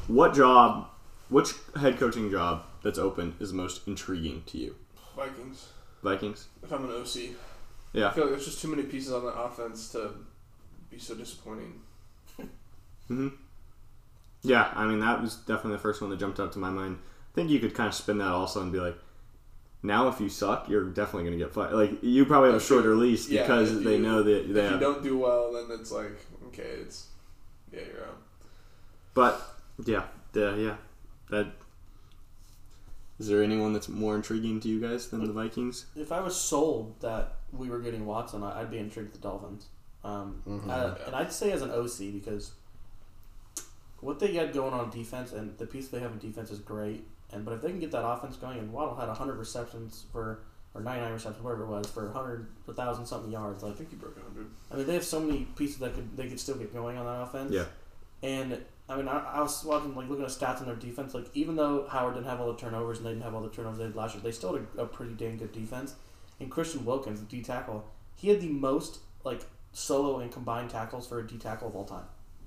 What job, which head coaching job that's open is most intriguing to you? Vikings. Vikings. If I'm an OC, yeah, I feel like there's just too many pieces on the offense to be so disappointing. hmm Yeah, I mean that was definitely the first one that jumped up to my mind. I think you could kind of spin that also and be like, now if you suck, you're definitely going to get fired. Like you probably have a shorter lease Yeah, because if they know that they If you don't do well, then it's like okay, it's yeah, you're out. But yeah, the, yeah, that. Is there anyone that's more intriguing to you guys than the Vikings? if I was sold that we were getting Watson, I- I'd be intrigued with the Dolphins. Um, Mhm. uh, and I'd say as an OC because what they got going on defense and the piece they have in defense is great. And but if they can get that offense going, and Waddle had hundred receptions for or ninety nine receptions, whatever it was, for hundred, a thousand something yards. I think he broke 100. I mean, they have so many pieces that could they could still get going on that offense. Yeah. And I mean, I, I was watching like looking at stats on their defense. Like even though Howard didn't have all the turnovers and they didn't have all the turnovers they did last year, they still had a, a pretty dang good defense. And Christian Wilkins, the D tackle, he had the most like solo and combined tackles for a D tackle of all time.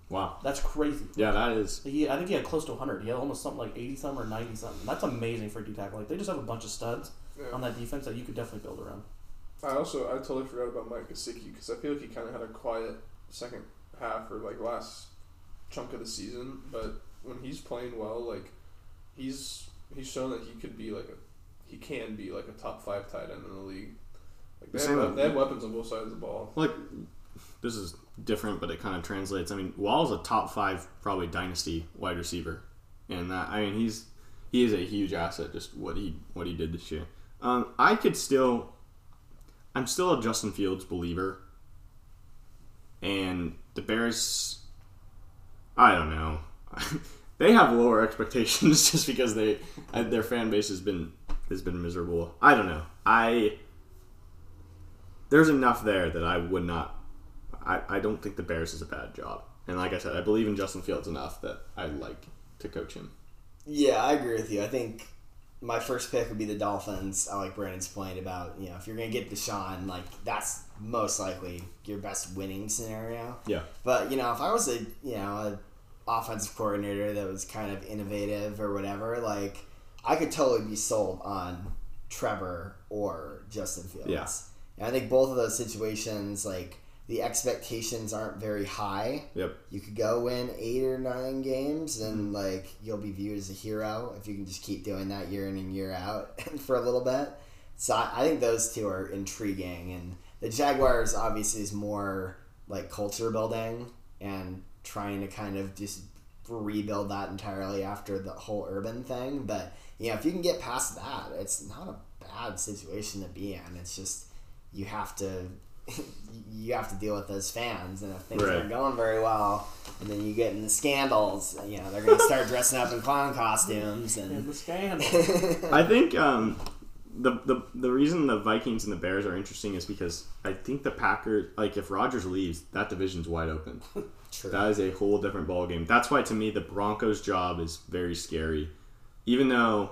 Wow. That's crazy. Yeah, that is. He, I think he had close to 100. He had almost something like 80 something or 90 something. That's amazing for a D tackle. Like they just have a bunch of studs Yeah. on that defense that you could definitely build around. I also I totally forgot about Mike Gesicki because I feel like he kind of had a quiet second half or like last chunk of the season, but when he's playing well, like he's he's shown that he could be like a he can be like a top five tight end in the league. Like they, have, they have weapons on both sides of the ball. Like, this is different, but it kind of translates. I mean, Wall's a top five, probably dynasty wide receiver, and that I mean he's he is a huge asset. Just what he what he did this year. Um, I could still, I'm still a Justin Fields believer, and the Bears. I don't know. they have lower expectations just because they uh, their fan base has been has been miserable. I don't know. I there's enough there that I would not. I, I don't think the Bears is a bad job, and like I said, I believe in Justin Fields enough that I'd like to coach him. Yeah, I agree with you. I think my first pick would be the Dolphins. I like Brandon's point about you know if you're gonna get Deshaun, like that's most likely your best winning scenario. Yeah. But you know, if I was a you know a offensive coordinator that was kind of innovative or whatever, like I could totally be sold on Trevor or Justin Fields. Yeah. And I think both of those situations, like the expectations aren't very high. Yep. You could go win eight or nine games, and mm-hmm. like you'll be viewed as a hero if you can just keep doing that year in and year out for a little bit. So I, I think those two are intriguing, and the Jaguars obviously is more like culture building and trying to kind of just rebuild that entirely after the whole Urban thing. But you know, if you can get past that, it's not a bad situation to be in. It's just you have to you have to deal with those fans, and if things Right. aren't going very well, and then you get in the scandals, you know, they're gonna start dressing up in clown costumes And and. the scandal. I think um, the, the the reason the Vikings and the Bears are interesting is because I think the Packers, like if Rodgers leaves, that division's wide open. True. That is a whole different ballgame. That's why to me the Broncos' job is very scary, even though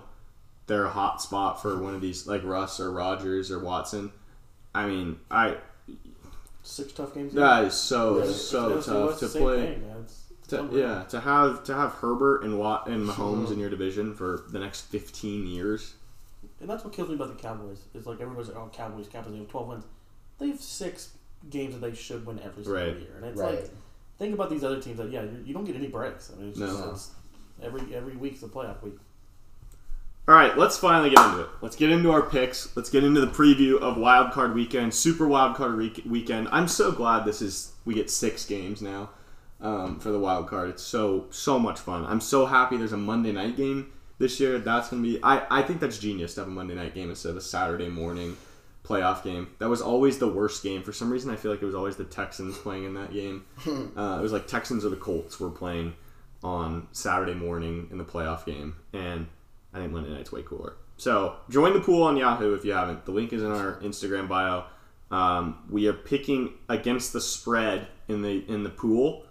they're a hot spot for one of these like Russ or Rodgers or Watson. I mean, I Six tough games. that is so Yeah, so it's- it's tough to play. thing, man. It's- it's To, yeah, to have to have Herbert and Watt and Mahomes in your division for the next fifteen years. and that's what kills me about the Cowboys. Is like everybody's like, oh, Cowboys, Cowboys, they have 12 wins. They have six games that they should win every single Right. year, and it's right. like think about these other teams that yeah, you, you don't get any breaks. I mean, it's just No. it's, every every week's a playoff week. All right, let's finally get into it. Let's get into our picks. Let's get into the preview of Wild Card Weekend, Super Wild Card Week- Weekend. I'm so glad this is we get six games now um, for the Wild Card. It's so so much fun. I'm so happy there's a Monday night game this year. That's gonna be. I I think that's genius to have a Monday night game instead of a Saturday morning playoff game. That was always the worst game. For some reason, I feel like it was always the Texans playing in that game. Uh, it was like Texans or the Colts were playing on Saturday morning in the playoff game, and I think Monday night's way cooler. So join the pool on Yahoo if you haven't. The link is in our Instagram bio. Um, we are picking against the spread in the in the pool.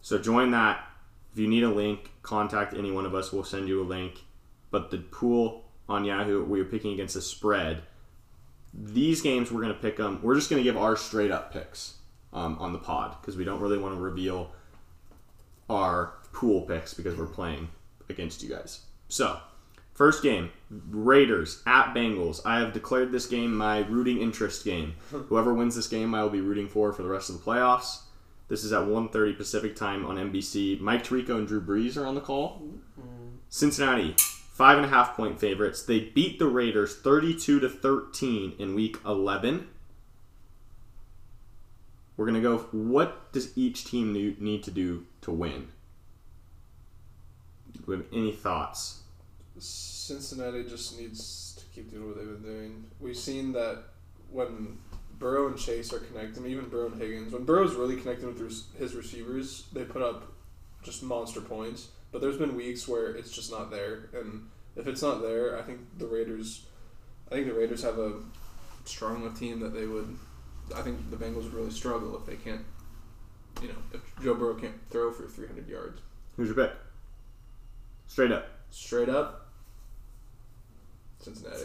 So join that. If you need a link, contact any one of us. We'll send you a link. But the pool on Yahoo, we are picking against the spread. These games we're gonna pick them. We're just gonna give our straight up picks um, on the pod because we don't really want to reveal our pool picks because we're playing against you guys. So, first game Raiders at Bengals. I have declared this game my rooting interest game. Whoever wins this game, I will be rooting for for the rest of the playoffs. This is at 1:30 Pacific time on NBC. Mike Tirico and Drew Brees are on the call. Mm-hmm. Cincinnati, five and a half point favorites. They beat the Raiders 32 to 13 in Week 11. We're gonna go. What does each team need need to do to win? Do we have any thoughts? Cincinnati just needs to keep doing what they've been doing. We've seen that when Burrow and Chase are connecting, even Burrow and Higgins, when Burrow's really connecting with his- his receivers, they put up just monster points. But there's been weeks where it's just not there, and if it's not there, I think the Raiders, I think the Raiders have a strong enough team that they would. I think the Bengals would really struggle if they can't, you know, if Joe Burrow can't throw for 300 yards. Who's your pick? Straight up, Straight up, Cincinnati.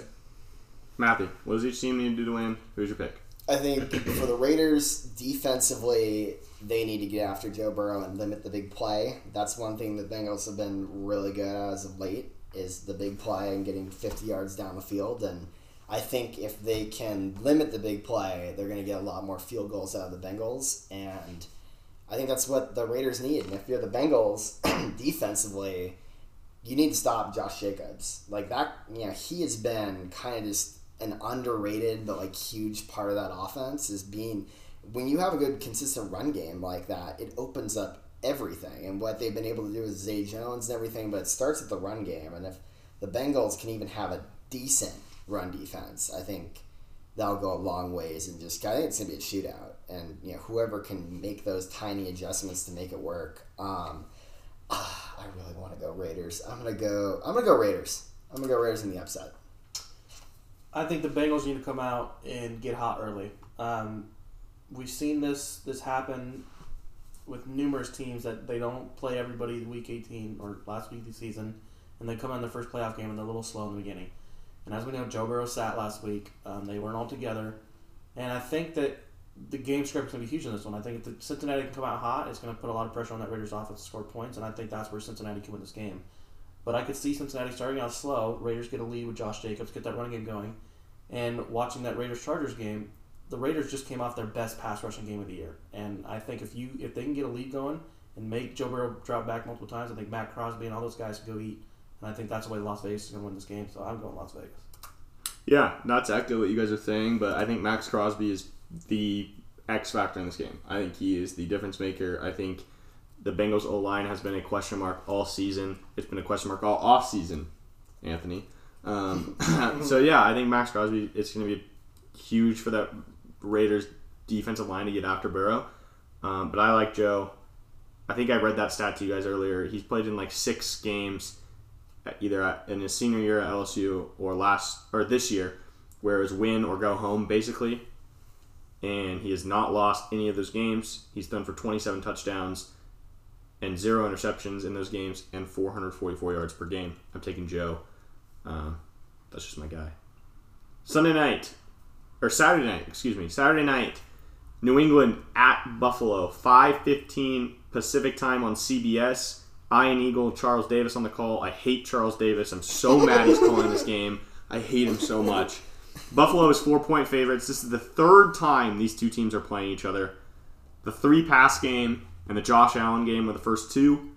Matthew. What does each team need to do to win? Who's your pick? I think for the Raiders, defensively, they need to get after Joe Burrow and limit the big play. That's one thing the Bengals have been really good at as of late is the big play and getting 50 yards down the field. And I think if they can limit the big play, they're going to get a lot more field goals out of the Bengals. And I think that's what the Raiders need. And if you're the Bengals, defensively, you need to stop Josh Jacobs. Like that, know, he has been kind of just an underrated but like huge part of that offense is being when you have a good consistent run game like that, it opens up everything. And what they've been able to do with Zay Jones and everything, but it starts at the run game. And if the Bengals can even have a decent run defense, I think that'll go a long ways. And just I think it's gonna be a shootout. And you know whoever can make those tiny adjustments to make it work. Um, I really want to go Raiders. I'm gonna go. I'm gonna go Raiders. I'm gonna go Raiders in the upset. I think the Bengals need to come out and get hot early. Um, we've seen this this happen with numerous teams that they don't play everybody week 18 or last week of the season, and they come in the first playoff game and they're a little slow in the beginning. And as we know, Joe Burrow sat last week. Um, they weren't all together, and I think that the game script is going to be huge in this one. I think if the Cincinnati can come out hot, it's going to put a lot of pressure on that Raiders offense to score points, and I think that's where Cincinnati can win this game. But I could see Cincinnati starting out slow. Raiders get a lead with Josh Jacobs, get that running game going, and watching that Raiders Chargers game, the Raiders just came off their best pass rushing game of the year. And I think if you if they can get a lead going and make Joe Burrow drop back multiple times, I think Maxx Crosby and all those guys can go eat. And I think that's the way Las Vegas is going to win this game. So I'm going Las Vegas. Yeah, not to echo what you guys are saying, but I think Maxx Crosby is the X factor in this game. I think he is the difference maker. I think the Bengals O line has been a question mark all season. It's been a question mark all off season, Anthony. Um, so yeah, I think Maxx Crosby it's going to be huge for that Raiders defensive line to get after Burrow. Um, but I like Joe. I think I read that stat to you guys earlier. He's played in like six games, at- either at, in his senior year at LSU or last or this year, where it was win or go home basically. And he has not lost any of those games. He's done for 27 touchdowns and zero interceptions in those games and 444 yards per game. I'm taking Joe. Um, that's just my guy. Sunday night, or Saturday night, excuse me, Saturday night, New England at Buffalo, 5:15 Pacific time on CBS. Ian Eagle, Charles Davis on the call. I hate Charles Davis. I'm so mad he's calling this game. I hate him so much. Buffalo is four point favorites. This is the third time these two teams are playing each other. The three pass game and the Josh Allen game were the first two.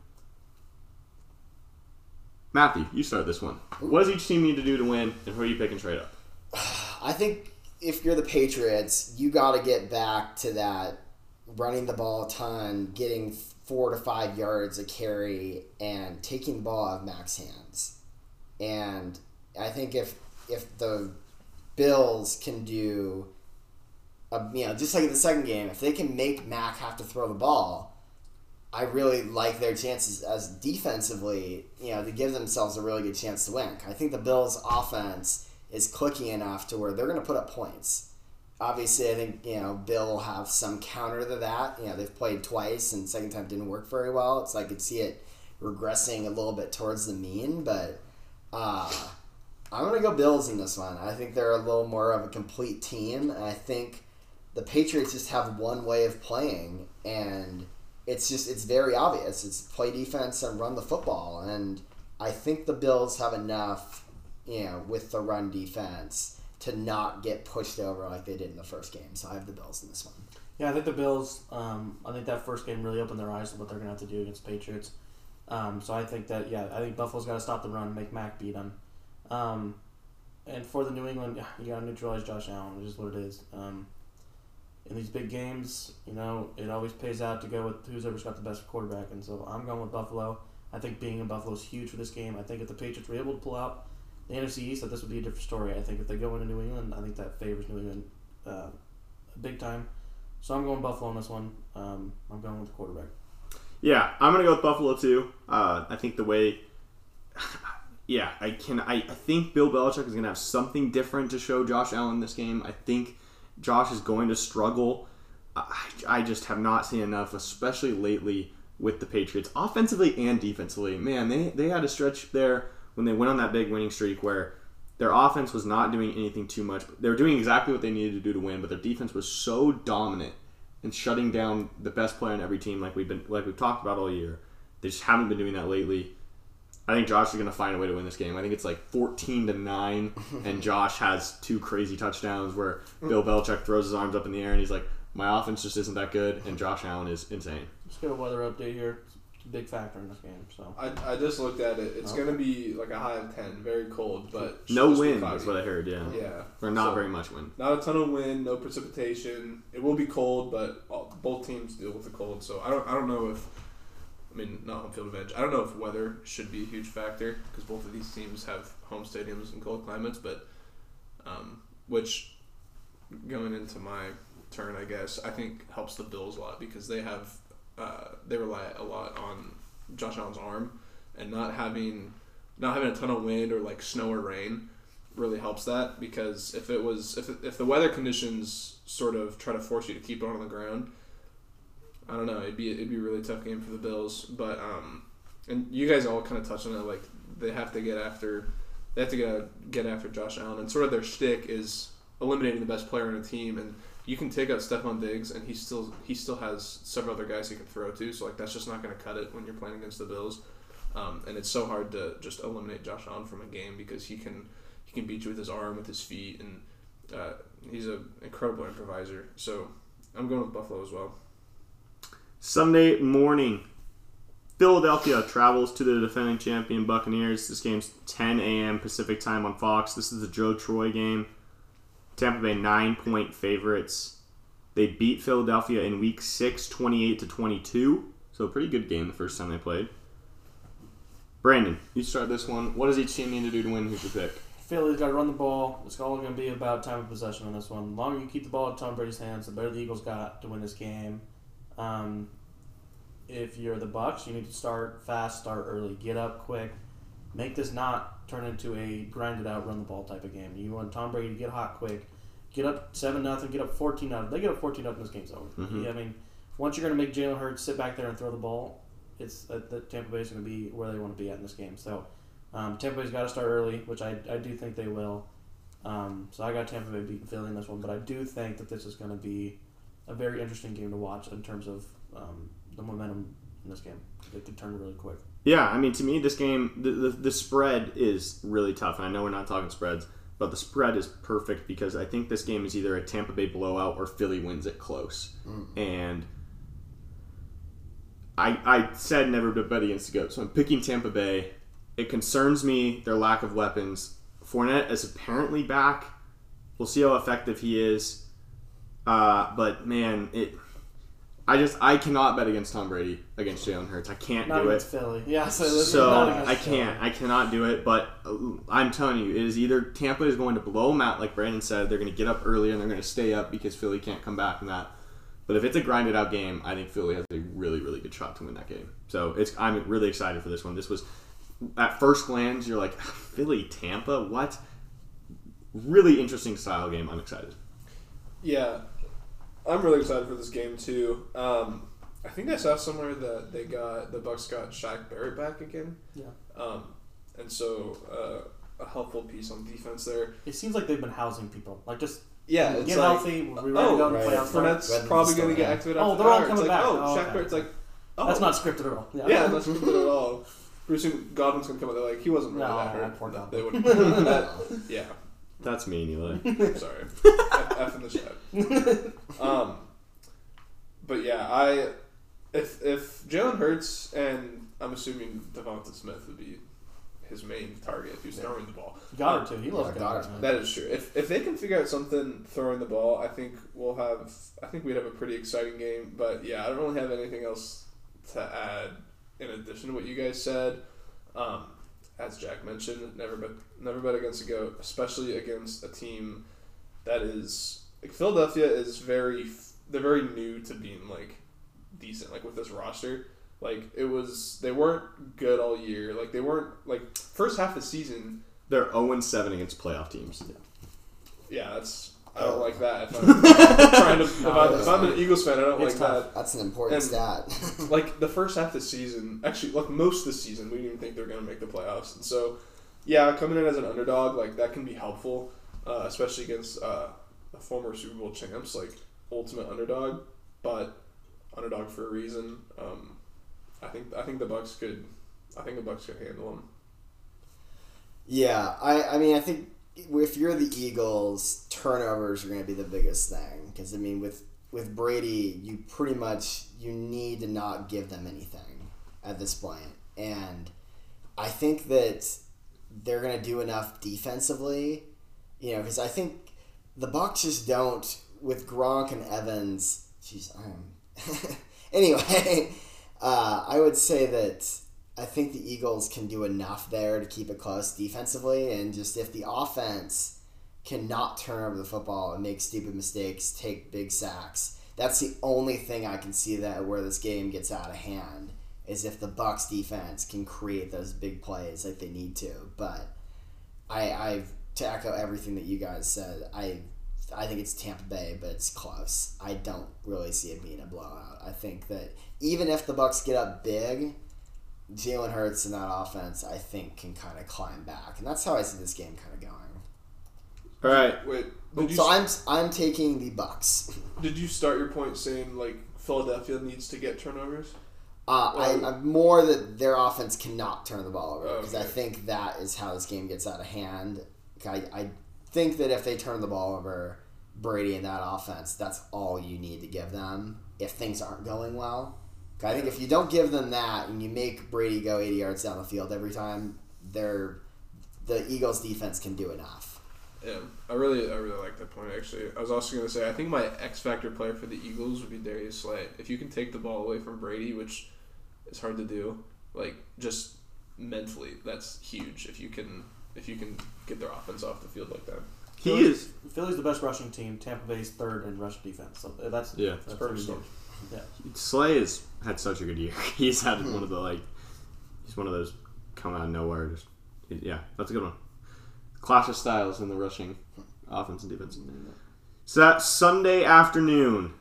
Matthew, you start this one. What does each team need to do to win, and who are you picking trade up? I think if you're the Patriots, you got to get back to that running the ball a ton, getting four to five yards a carry, and taking the ball out of Mac's hands. And I think if if the Bills can do, a, you know, just like in the second game, if they can make Mac have to throw the ball, I really like their chances as defensively, you know, to give themselves a really good chance to win. I think the Bills' offense is clicking enough to where they're going to put up points. Obviously, I think you know Bill will have some counter to that. You know, they've played twice, and second time didn't work very well. So I could see it regressing a little bit towards the mean, but uh, I'm going to go Bills in this one. I think they're a little more of a complete team, and I think the Patriots just have one way of playing, and it's just it's very obvious. It's play defense and run the football, and I think the Bills have enough, you know, with the run defense to not get pushed over like they did in the first game. So I have the Bills in this one. Yeah, I think the Bills. Um, I think that first game really opened their eyes to what they're going to have to do against Patriots. Um, so I think that yeah, I think Buffalo's got to stop the run, make Mac beat them. Um, and for the New England, you got to neutralize Josh Allen, which is what it is. Um, in these big games, you know, it always pays out to go with who's ever got the best quarterback. And so I'm going with Buffalo. I think being in Buffalo is huge for this game. I think if the Patriots were able to pull out the NFC East, that this would be a different story. I think if they go into New England, I think that favors New England uh, big time. So I'm going Buffalo on this one. Um, I'm going with the quarterback. Yeah, I'm gonna go with Buffalo too. Uh, I think the way, yeah, I can. I, I think Bill Belichick is gonna have something different to show Josh Allen this game. I think Josh is going to struggle. I, I just have not seen enough, especially lately with the Patriots, offensively and defensively. Man, they they had a stretch there when they went on that big winning streak where their offense was not doing anything too much. They were doing exactly what they needed to do to win, but their defense was so dominant and shutting down the best player on every team, like we've been like we've talked about all year. They just haven't been doing that lately. I think Josh is going to find a way to win this game. I think it's like fourteen to nine, and Josh has two crazy touchdowns where Bill Belichick throws his arms up in the air and he's like, "My offense just isn't that good," and Josh Allen is insane. Let's get a weather update here. It's a big factor in this game. So I, I just looked at it. It's oh. Okay. going to be like a high of 10, very cold, but No supposed to be wind cloudy. is what I heard. Yeah, Yeah. or not So, very much wind. Not a ton of wind, no precipitation. It will be cold, but all, both teams deal with the cold. So I don't I don't know if I mean not home field advantage. I don't know if weather should be a huge factor because both of these teams have home stadiums in cold climates, but um, which going into my turn, I guess I think helps the Bills a lot because they have uh, they rely a lot on Josh Allen's arm and not having not having a ton of wind or like snow or rain really helps that because if it was if, if the weather conditions sort of try to force you to keep it on the ground I don't know it'd be it'd be a really tough game for the Bills but um and you guys all kind of touched on it like they have to get after they have to get get after Josh Allen and sort of their shtick is eliminating the best player on a team and you can take out Stefon Diggs and he still he still has several other guys he can throw to so like that's just not going to cut it when you're playing against the Bills um, and it's so hard to just eliminate Josh Allen from a game because he can he can beat you with his arm, with his feet, and uh, he's an incredible improviser. So I'm going with Buffalo as well. Sunday morning, Philadelphia travels to the defending champion Buccaneers. This game's 10 a.m. Pacific time on Fox. This is the Joe Troy game. Tampa Bay nine point favorites. They beat Philadelphia in Week Six, 28 to 22. So a pretty good game the first time they played. Brandon, you start this one. What does each team need to do to win? Who's your pick? Philly's got to run the ball. It's all going to be about time of possession on this one. The longer you keep the ball in Tom Brady's hands, the better the Eagles got to win this game. Um, if you're the Bucs, you need to start fast, start early, get up quick, make this not turn into a grinded out, run the ball type of game. You want Tom Brady to get hot quick, get up seven nothing, get up fourteen nothing. They get up fourteen nothing, this game's over. Mhm. I mean, once you're going to make Jalen Hurts sit back there and throw the ball, it's uh, the Tampa Bay's going to be where they want to be at in this game. So. Um, Tampa Bay's got to start early, which I, I do think they will. Um, so I got Tampa Bay beating Philly in this one, but I do think that this is going to be a very interesting game to watch in terms of um, the momentum in this game. It could turn really quick. Yeah, I mean, to me, this game, the, the, the spread is really tough. And I know we're not talking spreads, but the spread is perfect because I think this game is either a Tampa Bay blowout or Philly wins it close. And I I said never to bet against the goat, so I'm picking Tampa Bay. It concerns me their lack of weapons. Fournette is apparently back. We'll see how effective he is. Uh, but man, it. I just I cannot bet against Tom Brady against Jalen Hurts. I can't Not do it. against Philly. Yeah, so, So I can't. I cannot do it. But uh, I'm telling you, it is either Tampa is going to blow them out, like Brandon said. They're going to get up early and they're going to stay up because Philly can't come back from that. But if it's a grinded out game, I think Philly has a really, really good shot to win that game. So it's I'm really excited for this one. This was at first glance, you're like Philly, Tampa, what? Really interesting style game. I'm excited. Yeah, I'm really excited for this game too. Um, I think I saw somewhere that they got the Bucs got Shaq Barrett back again. Yeah. Um, and so uh, a helpful piece on defense there. It seems like they've been housing people. Like just Yeah, get it's like, healthy. We're ready oh, to go right. playoffs. Fournette's Rather probably going to get activated. Oh, after they're all hour. coming it's back. like, Oh, Oh, Shaq okay. Barrett's like, oh, That's not scripted at all. Yeah. Yeah, that's not good at all. Pretty soon Godwin's gonna come out. They're like, he wasn't really No, that hurt. poor Godwin. they wouldn't. that, yeah, That's mean, Eli. sorry. F, F in the chat. Um, but yeah, I if if Jalen Hurts and I'm assuming DeVonta Smith would be his main target if he's throwing the ball. Goedert too. He loves Yeah, Goedert. Goedert. That is true. If if they can figure out something throwing the ball, I think we'll have. I think we'd have a pretty exciting game. But yeah, I don't really have anything else to add in addition to what you guys said. Um, as Jack mentioned, never bet never bet against a goat, especially against a team that is like Philadelphia is very they're very new to being like decent like with this roster. Like it was they weren't good all year. Like they weren't like first half of the season They're 0 7 against playoff teams. Yeah, that's I don't like that. If I'm trying to, if, I, if I'm an Eagles fan, I don't It's like tough. That's an important And- stat. that. Like the first half of the season, actually, like most of the season, we didn't even think they were going to make the playoffs, and so yeah, coming in as an underdog, like that can be helpful, uh, especially against uh, the former Super Bowl champs, like ultimate underdog, but underdog for a reason. Um, I think I think the Bucs could, I think the Bucs could handle them. Yeah, I, I mean, I think if you're the Eagles, turnovers are going to be the biggest thing because I mean, with with Brady, you pretty much you need to not give them anything at this point, and I think that they're going to do enough defensively, you know, because I think the Bucs just don't with Gronk and Evans. Jeez, I'm anyway. Uh, I would say that I think the Eagles can do enough there to keep it close defensively, and just if the offense cannot turn over the football and make stupid mistakes, take big sacks, that's the only thing I can see that where this game gets out of hand is if the Bucs defense can create those big plays like they need to. But I, I to echo everything that you guys said, I I think it's Tampa Bay, but it's close. I don't really see it being a blowout. I think that even if the Bucs get up big, Jalen Hurts and that offense, I think, can kind of climb back, and that's how I see this game kind of going. All right. Wait, did you So I'm I'm taking the Bucs. did you start your point saying like Philadelphia needs to get turnovers? Uh, I, I'm more that their offense cannot turn the ball over because I think that is how this game gets out of hand. I, I think that if they turn the ball over, Brady and that offense, that's all you need to give them if things aren't going well. I think if you don't give them that and you make Brady go 80 yards down the field every time, they're the Eagles defense can do enough. Yeah, I really, I really like that point. Actually, I was also going to say I think my X factor player for the Eagles would be Darius Slay. If you can take the ball away from Brady, which is hard to do, like just mentally, that's huge. If you can, if you can get their offense off the field like that. He Philly's- is. Philly's the best rushing team. Tampa Bay's third in rush defense. So that's Yeah. that's perfect. pretty good. Slay has had such a good year. He's had one of the like. He's one of those come out of nowhere. Just yeah, that's a good one. Clash of styles in the rushing offense and defense. So that Sunday afternoon,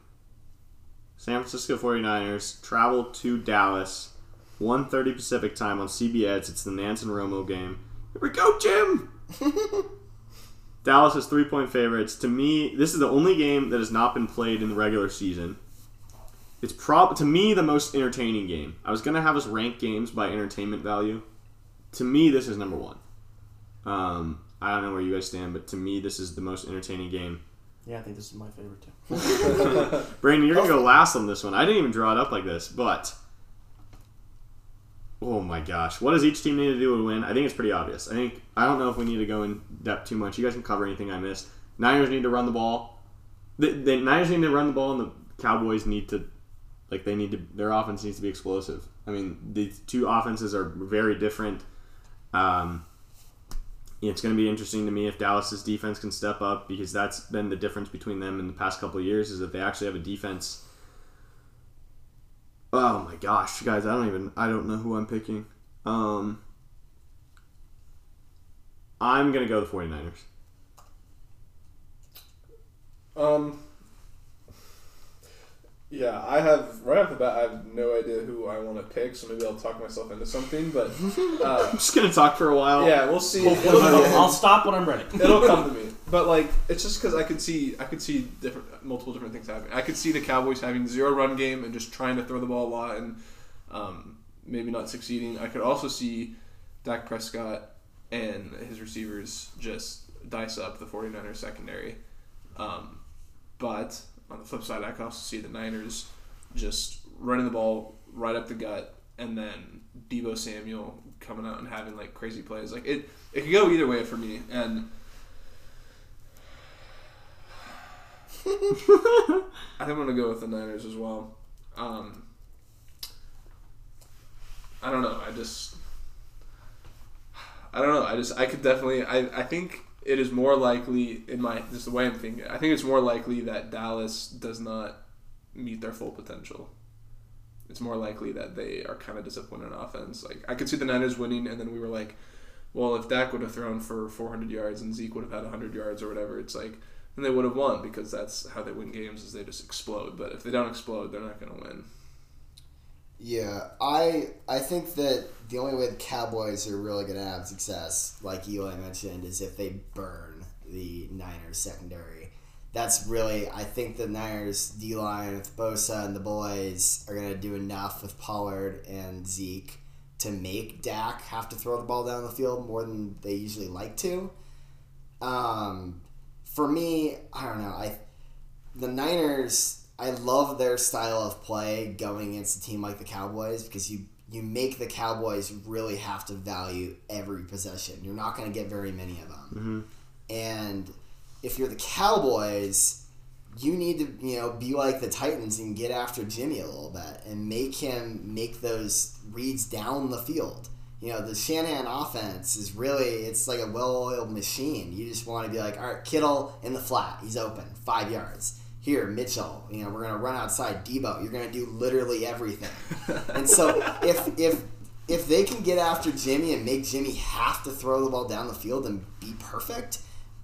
San Francisco 49ers travel to Dallas, 1.30 Pacific time on CBS. It's the Nantz and Romo game. Here we go, Jim. Dallas is three point favorites. To me, this is the only game that has not been played in the regular season. It's prob to me the most entertaining game. I was gonna have us rank games by entertainment value. To me, this is number one. Um, I don't know where you guys stand, but to me, this is the most entertaining game. Yeah, I think this is my favorite too. Brandon, you're gonna go last on this one. I didn't even draw it up like this, but oh my gosh, what does each team need to do to win? I think it's pretty obvious. I think I don't know if we need to go in depth too much. You guys can cover anything I missed. Niners need to run the ball. The, the Niners need to run the ball, and the Cowboys need to like they need to. Their offense needs to be explosive. I mean, these two offenses are very different. Um, it's going to be interesting to me if Dallas's defense can step up because that's been the difference between them in the past couple years is that they actually have a defense. Oh my gosh, guys, I don't even I don't know who I'm picking. Um, I'm going to go the 49ers. Um. Yeah, I have right off the bat. I have no idea who I want to pick, so maybe I'll talk myself into something. But uh, I'm just going to talk for a while. yeah, we'll see. Hopefully It'll, I'll. I'll stop when I'm ready. it'll come to me. But like, it's just because I could see, I could see different, multiple different things happening. I could see the Cowboys having zero run game and just trying to throw the ball a lot and um, maybe not succeeding. I could also see Dak Prescott and his receivers just dice up the 49ers secondary. Um, but on the flip side, I could also see the Niners just running the ball right up the gut, and then Deebo Samuel coming out and having like crazy plays. Like it, it could go either way for me. And I think I'm gonna go with the Niners as well. Um, I don't know. I just, I don't know. I just, I could definitely. I, I think it is more likely in my just the way I'm thinking. I think it's more likely that Dallas does not meet their full potential. It's more likely that they are kind of disappointed on offense. Like I could see the Niners winning, and then we were like, well, if Dak would have thrown for 400 yards and Zeke would have had 100 yards or whatever, it's like then they would have won because that's how they win games is they just explode. But if they don't explode, they're not going to win. Yeah, I I think that the only way the Cowboys are really going to have success, like Eli mentioned, is if they burn the Niners secondary. That's really I think the Niners D line with Bosa and the boys are going to do enough with Pollard and Zeke to make Dak have to throw the ball down the field more than they usually like to. Um, for me, I don't know. I the Niners. I love their style of play going against a team like the Cowboys because you you make the Cowboys really have to value every possession. You're not going to get very many of them, mm-hmm. and if you're the Cowboys, you need to you know be like the Titans and get after Jimmy a little bit and make him make those reads down the field. You know the Shanahan offense is really it's like a well-oiled machine. You just want to be like, all right, Kittle in the flat, he's open, five yards. Here, Mitchell, you know we're gonna run outside. Deebo, you're gonna do literally everything. and so if if if they can get after Jimmy and make Jimmy have to throw the ball down the field and be perfect,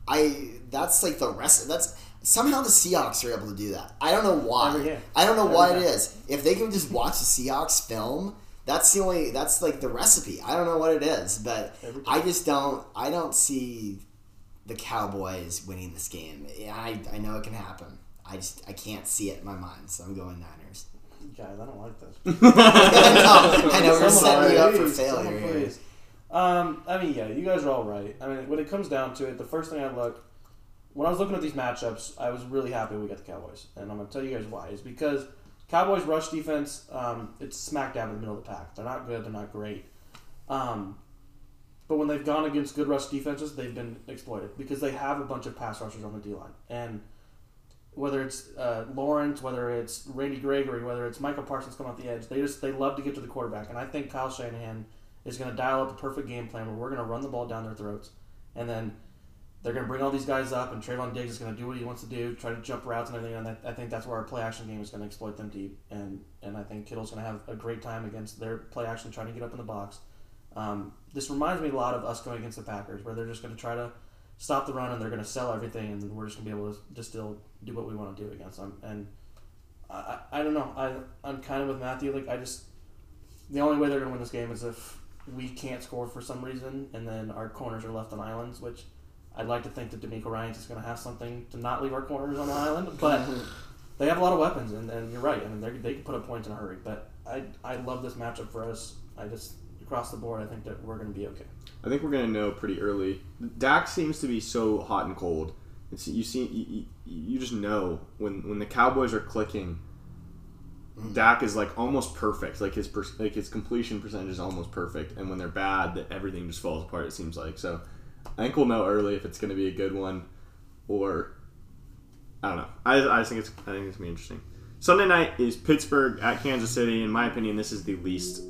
I that's like the rest. That's somehow the Seahawks are able to do that. I don't know why. Every game. I don't know Every what it is. If they can just watch the Seahawks film, that's the only. That's like the recipe. I don't know what it is, but I just don't. I don't see the Cowboys winning this game. Yeah, I I know it can happen. I just I can't see it in my mind, so I'm going Niners. Guys, I don't like this. I know, I know we're setting you up for failure here. Um, I mean, yeah, you guys are all right. I mean, when it comes down to it, the first thing I look when I was looking at these matchups, I was really happy we got the Cowboys, and I'm gonna tell you guys why. Is because Cowboys rush defense, um, it's smack dab in the middle of the pack. They're not good. They're not great. Um, but when they've gone against good rush defenses, they've been exploited because they have a bunch of pass rushers on the D line, and whether it's uh, Lawrence, whether it's Randy Gregory, whether it's Micah Parsons coming off the edge, they just they love to get to the quarterback, and I think Kyle Shanahan is going to dial up a perfect game plan where we're going to run the ball down their throats, and then they're going to bring all these guys up, and Trevon Diggs is going to do what he wants to do, try to jump routes and everything, and I, think that's where our play action game is going to exploit them deep, and and I think Kittle's going to have a great time against their play action, trying to get up in the box. Um, this reminds me a lot of us going against the Packers, where they're just going to try to stop the run and they're going to sell everything, and we're just going to be able to just still do what we want to do against them. And I, I, don't know. I I'm kind of with Matthew. Like I just the only way they're going to win this game is if we can't score for some reason, and then our corners are left on islands, which I'd like to think that DeMeco Ryans is going to have something to not leave our corners on the island, but they have a lot of weapons, and, and you're right. I mean, they they can put up points in a hurry. But I I love this matchup for us. I just across the board, I think that we're going to be okay. I think we're gonna know pretty early. Dak seems to be so hot and cold. It's you see you, you, just know when when the Cowboys are clicking. Dak is like almost perfect. Like his like his completion percentage is almost perfect, and when they're bad, that everything just falls apart. It seems like so. I think we'll know early if it's going to be a good one, or I don't know. I, I just think it's I think it's gonna be interesting. Sunday night is Pittsburgh at Kansas City. In my opinion, this is the least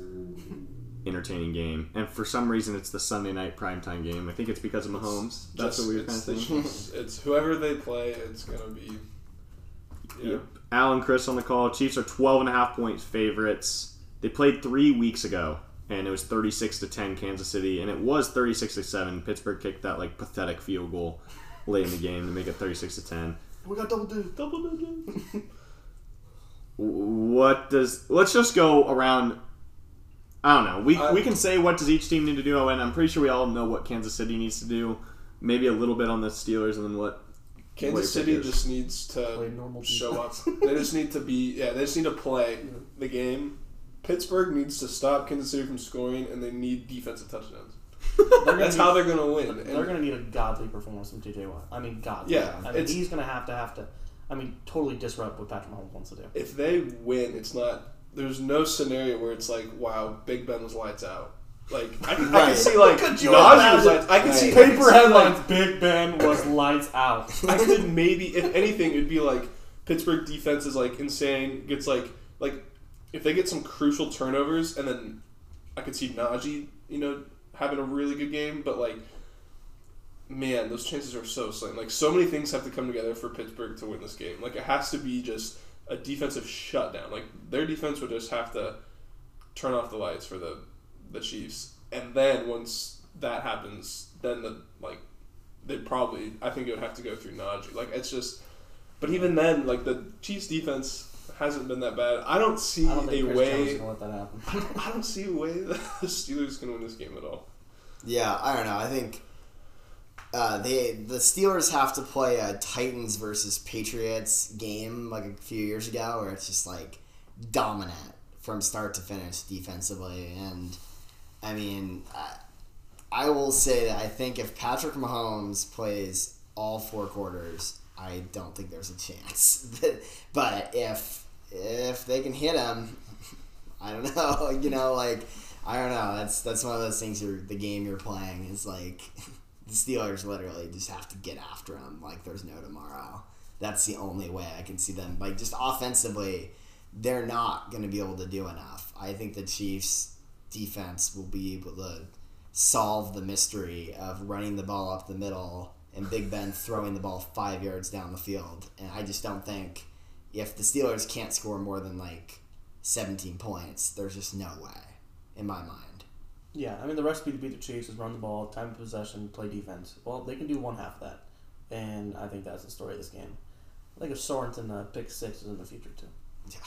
entertaining game, and for some reason, it's the Sunday night primetime game. I think it's because of Mahomes. That's Just- what we were kind it's of the saying. Chiefs. It's whoever they play. It's gonna be. Yeah. Yep. Al and Cris on the call. Chiefs are 12 and a half points favorites. They played three weeks ago, and it was 36 to 10 Kansas City, and it was 36 to 7. Pittsburgh kicked that like pathetic field goal late in the game to make it 36 to 10. We got double digits. Double digits. What does? Let's just go around. I don't know. We, I- we can say what does each team need to do, and I'm pretty sure we all know what Kansas City needs to do. Maybe a little bit on the Steelers, and then what? Kansas What City your just needs Play to normal show up. they just need to be. Yeah, they just need to play the game. Pittsburgh needs to stop Kansas City from scoring, and they need defensive touchdowns. That's gonna how they're gonna win. They're going to need a godly performance from TJ Watt. I mean, godly. Yeah, I mean, he's going to have to have to. I mean, totally disrupt what Patrick Mahomes wants to do. if they win, it's not. There's no scenario where it's like, wow, Big Ben was lights out. Like I can, I can see like Could you Najee was lights. I can Right. see I can see, like, Big Ben was lights out. I could maybe, if anything, it'd be like Pittsburgh defense is like insane. Gets like like if they get some crucial turnovers, and then I could see Najee, you know, having a really good game. But like, man, those chances are so slim. Like so many things have to come together for Pittsburgh to win this game. Like it has to be just a defensive shutdown. Like their defense would just have to turn off the lights for the the Chiefs, and then once that happens, then the like they'd probably I think it would have to go through Najee. Like it's just, but even then, like the Chiefs defense hasn't been that bad. I don't see I don't think a Chris Jones way. going to let that happen. I don't, I don't see a way that the Steelers can win this game at all. Yeah, I don't know. I think uh, they the Steelers have to play a Titans versus Patriots game like a few years ago, where it's just like dominant from start to finish defensively. And I mean, I, I will say that I think if Patrick Mahomes plays all four quarters, I don't think there's a chance. but if if they can hit him, I don't know. You know, like I don't know. That's that's one of those things. You're the game you're playing is like the Steelers literally just have to get after them like there's no tomorrow. That's the only way I can see them. Like just offensively, they're not going to be able to do enough. I think the Chiefs defense will be able to solve the mystery of running the ball up the middle and Big Ben throwing the ball five yards down the field. And I just don't think if the Steelers can't score more than like 17 points, there's just no way in my mind. Yeah, I mean the recipe to beat the Chiefs is run the ball, time of possession, play defense. Well, they can do one half of that, and I think that's the story of this game. I think if Sorensen uh, pick six is in the future too. Yeah,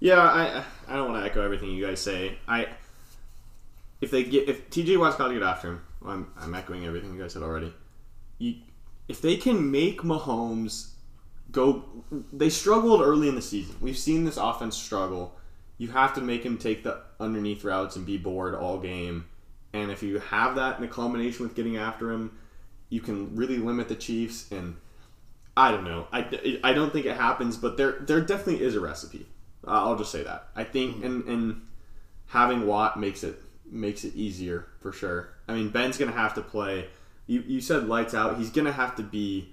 Yeah, I I don't want to echo everything you guys say. I if they get if TJ Watt's got to get after him. Well, I'm I'm echoing everything you guys said already. You, if they can make Mahomes go, they struggled early in the season. We've seen this offense struggle. You have to make him take the underneath routes and be bored all game. And if you have that in a combination with getting after him, you can really limit the Chiefs. And I don't know. I, I don't think it happens, but there there definitely is a recipe. Uh, I'll just say that. I think and and having Watt makes it makes it easier for sure. I mean, Ben's gonna have to play. You you said lights out. He's gonna have to be.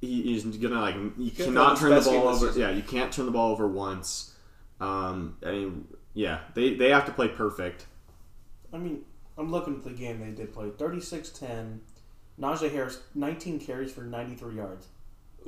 He is gonna like you cannot turn the ball over. season. Yeah, you can't turn the ball over once. Um, I mean, yeah, they they have to play perfect. I mean, I'm looking at the game they did play. 36-10. Najee Harris, 19 carries for 93 yards.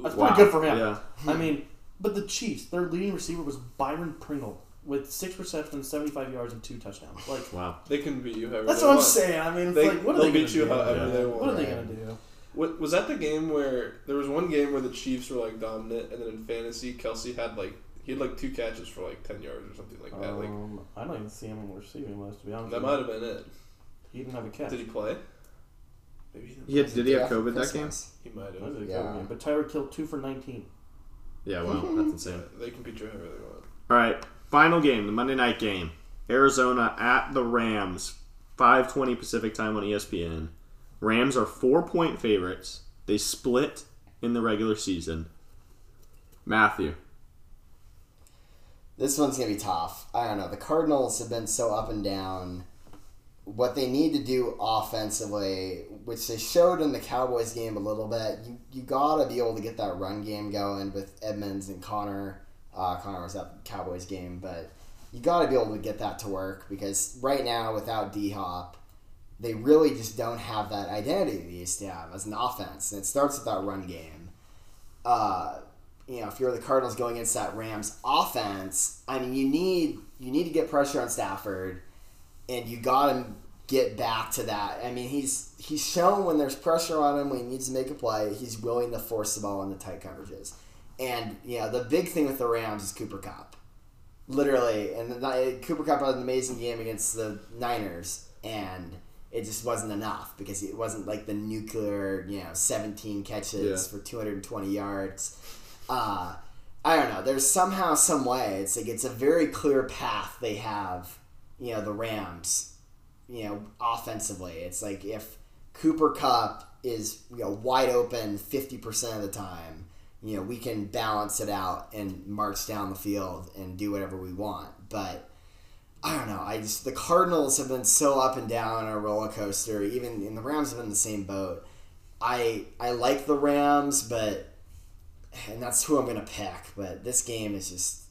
That's Wow. pretty good for him. Yeah, I mean, but the Chiefs, their leading receiver was Byron Pringle with six receptions, 75 yards, and two touchdowns. Like, wow. They can beat you however that's they what I'm saying. I mean, it's They, like, what are they'll they beat you gonna do? however Yeah. they want. What are they going to do? What, was that the game where there was one game where the Chiefs were like dominant, and then in fantasy, Kelce had like he had like two catches for like ten yards or something like that. Like Um, I don't even see him on the receiving list, to be honest. that with might have been it. He didn't have a catch. Did he play? Maybe he didn't. He had, did he have COVID that game? He might That have. was a Yeah. good game. But Tyreek Hill two for 19. Yeah, wow, that's insane. They can beat you however they want. All right, final game, the Monday night game. Arizona at the Rams, 5:20 Pacific time on ESPN. Rams are four point favorites. They split in the regular season. Matthew, This one's gonna be tough. I don't know. The Cardinals have been so up and down. What they need to do offensively, which they showed in the Cowboys game a little bit, you you gotta be able to get that run game going with Edmonds and Conner. Uh, Conner was at the Cowboys game, but you gotta be able to get that to work because right now without D Hop, they really just don't have that identity they used to have as an offense, and it starts with that run game. Uh, you know, if you're the Cardinals going against that Rams offense, I mean, you need you need to get pressure on Stafford, and you got to get back to that. I mean, he's he's shown when there's pressure on him when he needs to make a play, he's willing to force the ball into tight coverages. And you know, the big thing with the Rams is Cooper Kupp, literally. And the, Cooper Kupp had an amazing game against the Niners, and it just wasn't enough because it wasn't like the nuclear, you know, 17 catches for 220 yards uh, I don't know. There's somehow, some way, it's like it's a very clear path they have. You know, the Rams. You know, offensively, it's like if Cooper Kupp is you know wide open fifty percent of the time, you know we can balance it out and march down the field and do whatever we want. But I don't know. I just the Cardinals have been so up and down on a roller coaster. Even and the Rams have been in the same boat. I I like the Rams, but and that's who I'm gonna pick. But this game is just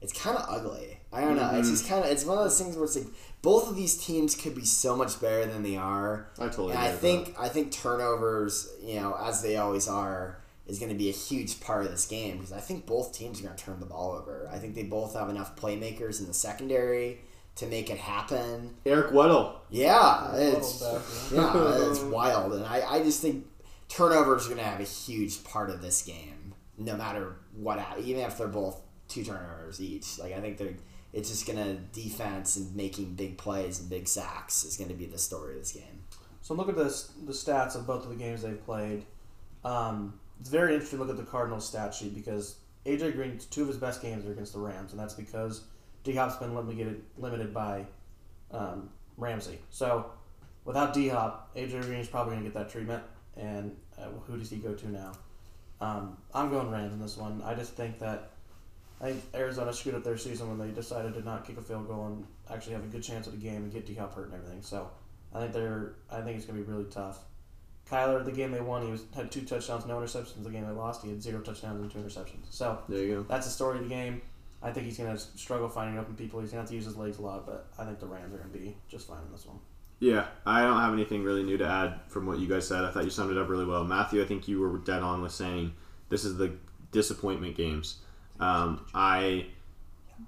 it's kind of ugly. I don't know. It's mm-hmm. just kind of it's one of those things where it's like both of these teams could be so much better than they are. I totally. And I agree with think I think turnovers, you know, as they always are, is going to be a huge part of this game because I think both teams are going to turn the ball over. I think they both have enough playmakers in the secondary to make it happen. Eric Weddle. Yeah, it's Back, yeah, it's wild, and I, I just think turnovers are going to have a huge part of this game, no matter what, even if they're both two turnovers each. Like I think they're, it's just to defense and making big plays and big sacks is to be the story of this game. So look at the the stats of both of the games they've played. Um, it's very interesting to look at the Cardinals stat sheet because AJ Green, two of his best games are against the Rams, and that's because D Hop's been limited limited by um, Ramsey. So without D Hop, AJ Green is probably to get that treatment. And uh, who does he go to now? Um, I'm going Rams in this one. I just think that I think Arizona screwed up their season when they decided to not kick a field goal and actually have a good chance at the game and get D Hop hurt and everything. So I think they're. I think it's going to be really tough. Kyler, the game they won, he was had two touchdowns, no interceptions. The game they lost, he had zero touchdowns and two interceptions. So There you go. that's the story of the game. I think he's going to struggle finding open people. He's going to have to use his legs a lot, but I think the Rams are going to be just fine in this one. Yeah, I don't have anything really new to add from what you guys said. I thought you summed it up really well. Matthew, I think you were dead on with saying this is the disappointment games. Um, I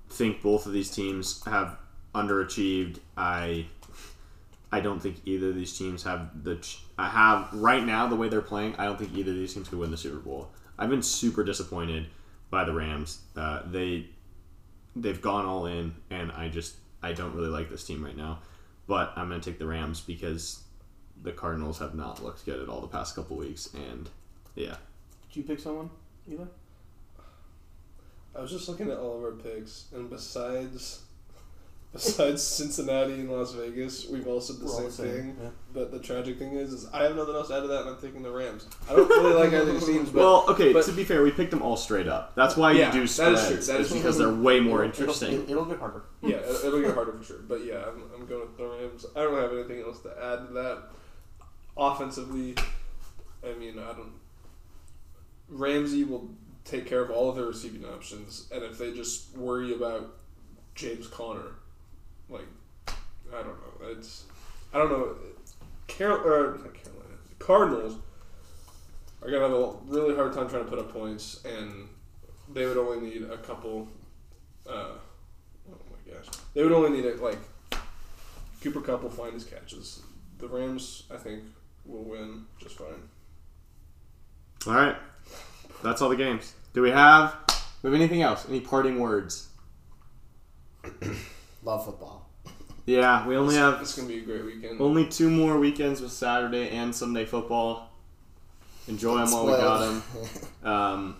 think both of these teams have underachieved. I I don't think either of these teams have the. ch- I have right now the way they're playing. I don't think either of these teams could win the Super Bowl. I've been super disappointed by the Rams. Uh, they they've gone all in, and I just I don't really like this team right now. But I'm going to take the Rams because the Cardinals have not looked good at all the past couple weeks, and yeah, Did you pick someone, Eli? I was just looking at all of our picks, and besides besides Cincinnati and Las Vegas, we've all said the same same, thing. yeah. But the tragic thing is, is I have nothing else to add to that, and I'm taking the Rams. I don't really like either of these teams, but well, okay. but- to be fair, we picked them all straight up. That's why Yeah, you do that is spreads. true, that is is because they're way more It'll- interesting. It'll, it'll get harder. yeah, it'll, it'll get harder for sure. But yeah, I'm, I'm going with the Rams. I don't have anything else to add to that. Offensively, I mean, I don't. Ramsey will take care of all of their receiving options, and if they just worry about James Conner, like, I don't know, it's, I don't know, Carol or not Carolina, Cardinals are gonna have a really hard time trying to put up points, and they would only need a couple. Uh, Oh my gosh. They would only need it like Cooper Kupp will find his catches. The Rams, I think, will win just fine. All right, that's all the games. Do we have? We have anything else? Any parting words? Love football. Yeah, we only It's- have It's gonna be a great weekend. only two more weekends with Saturday and Sunday football. Enjoy them while we got them. Um,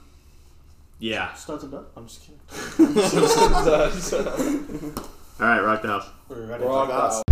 yeah. Studs and up. I'm just kidding. All right, rock the house. We're ready. Rock Rock out.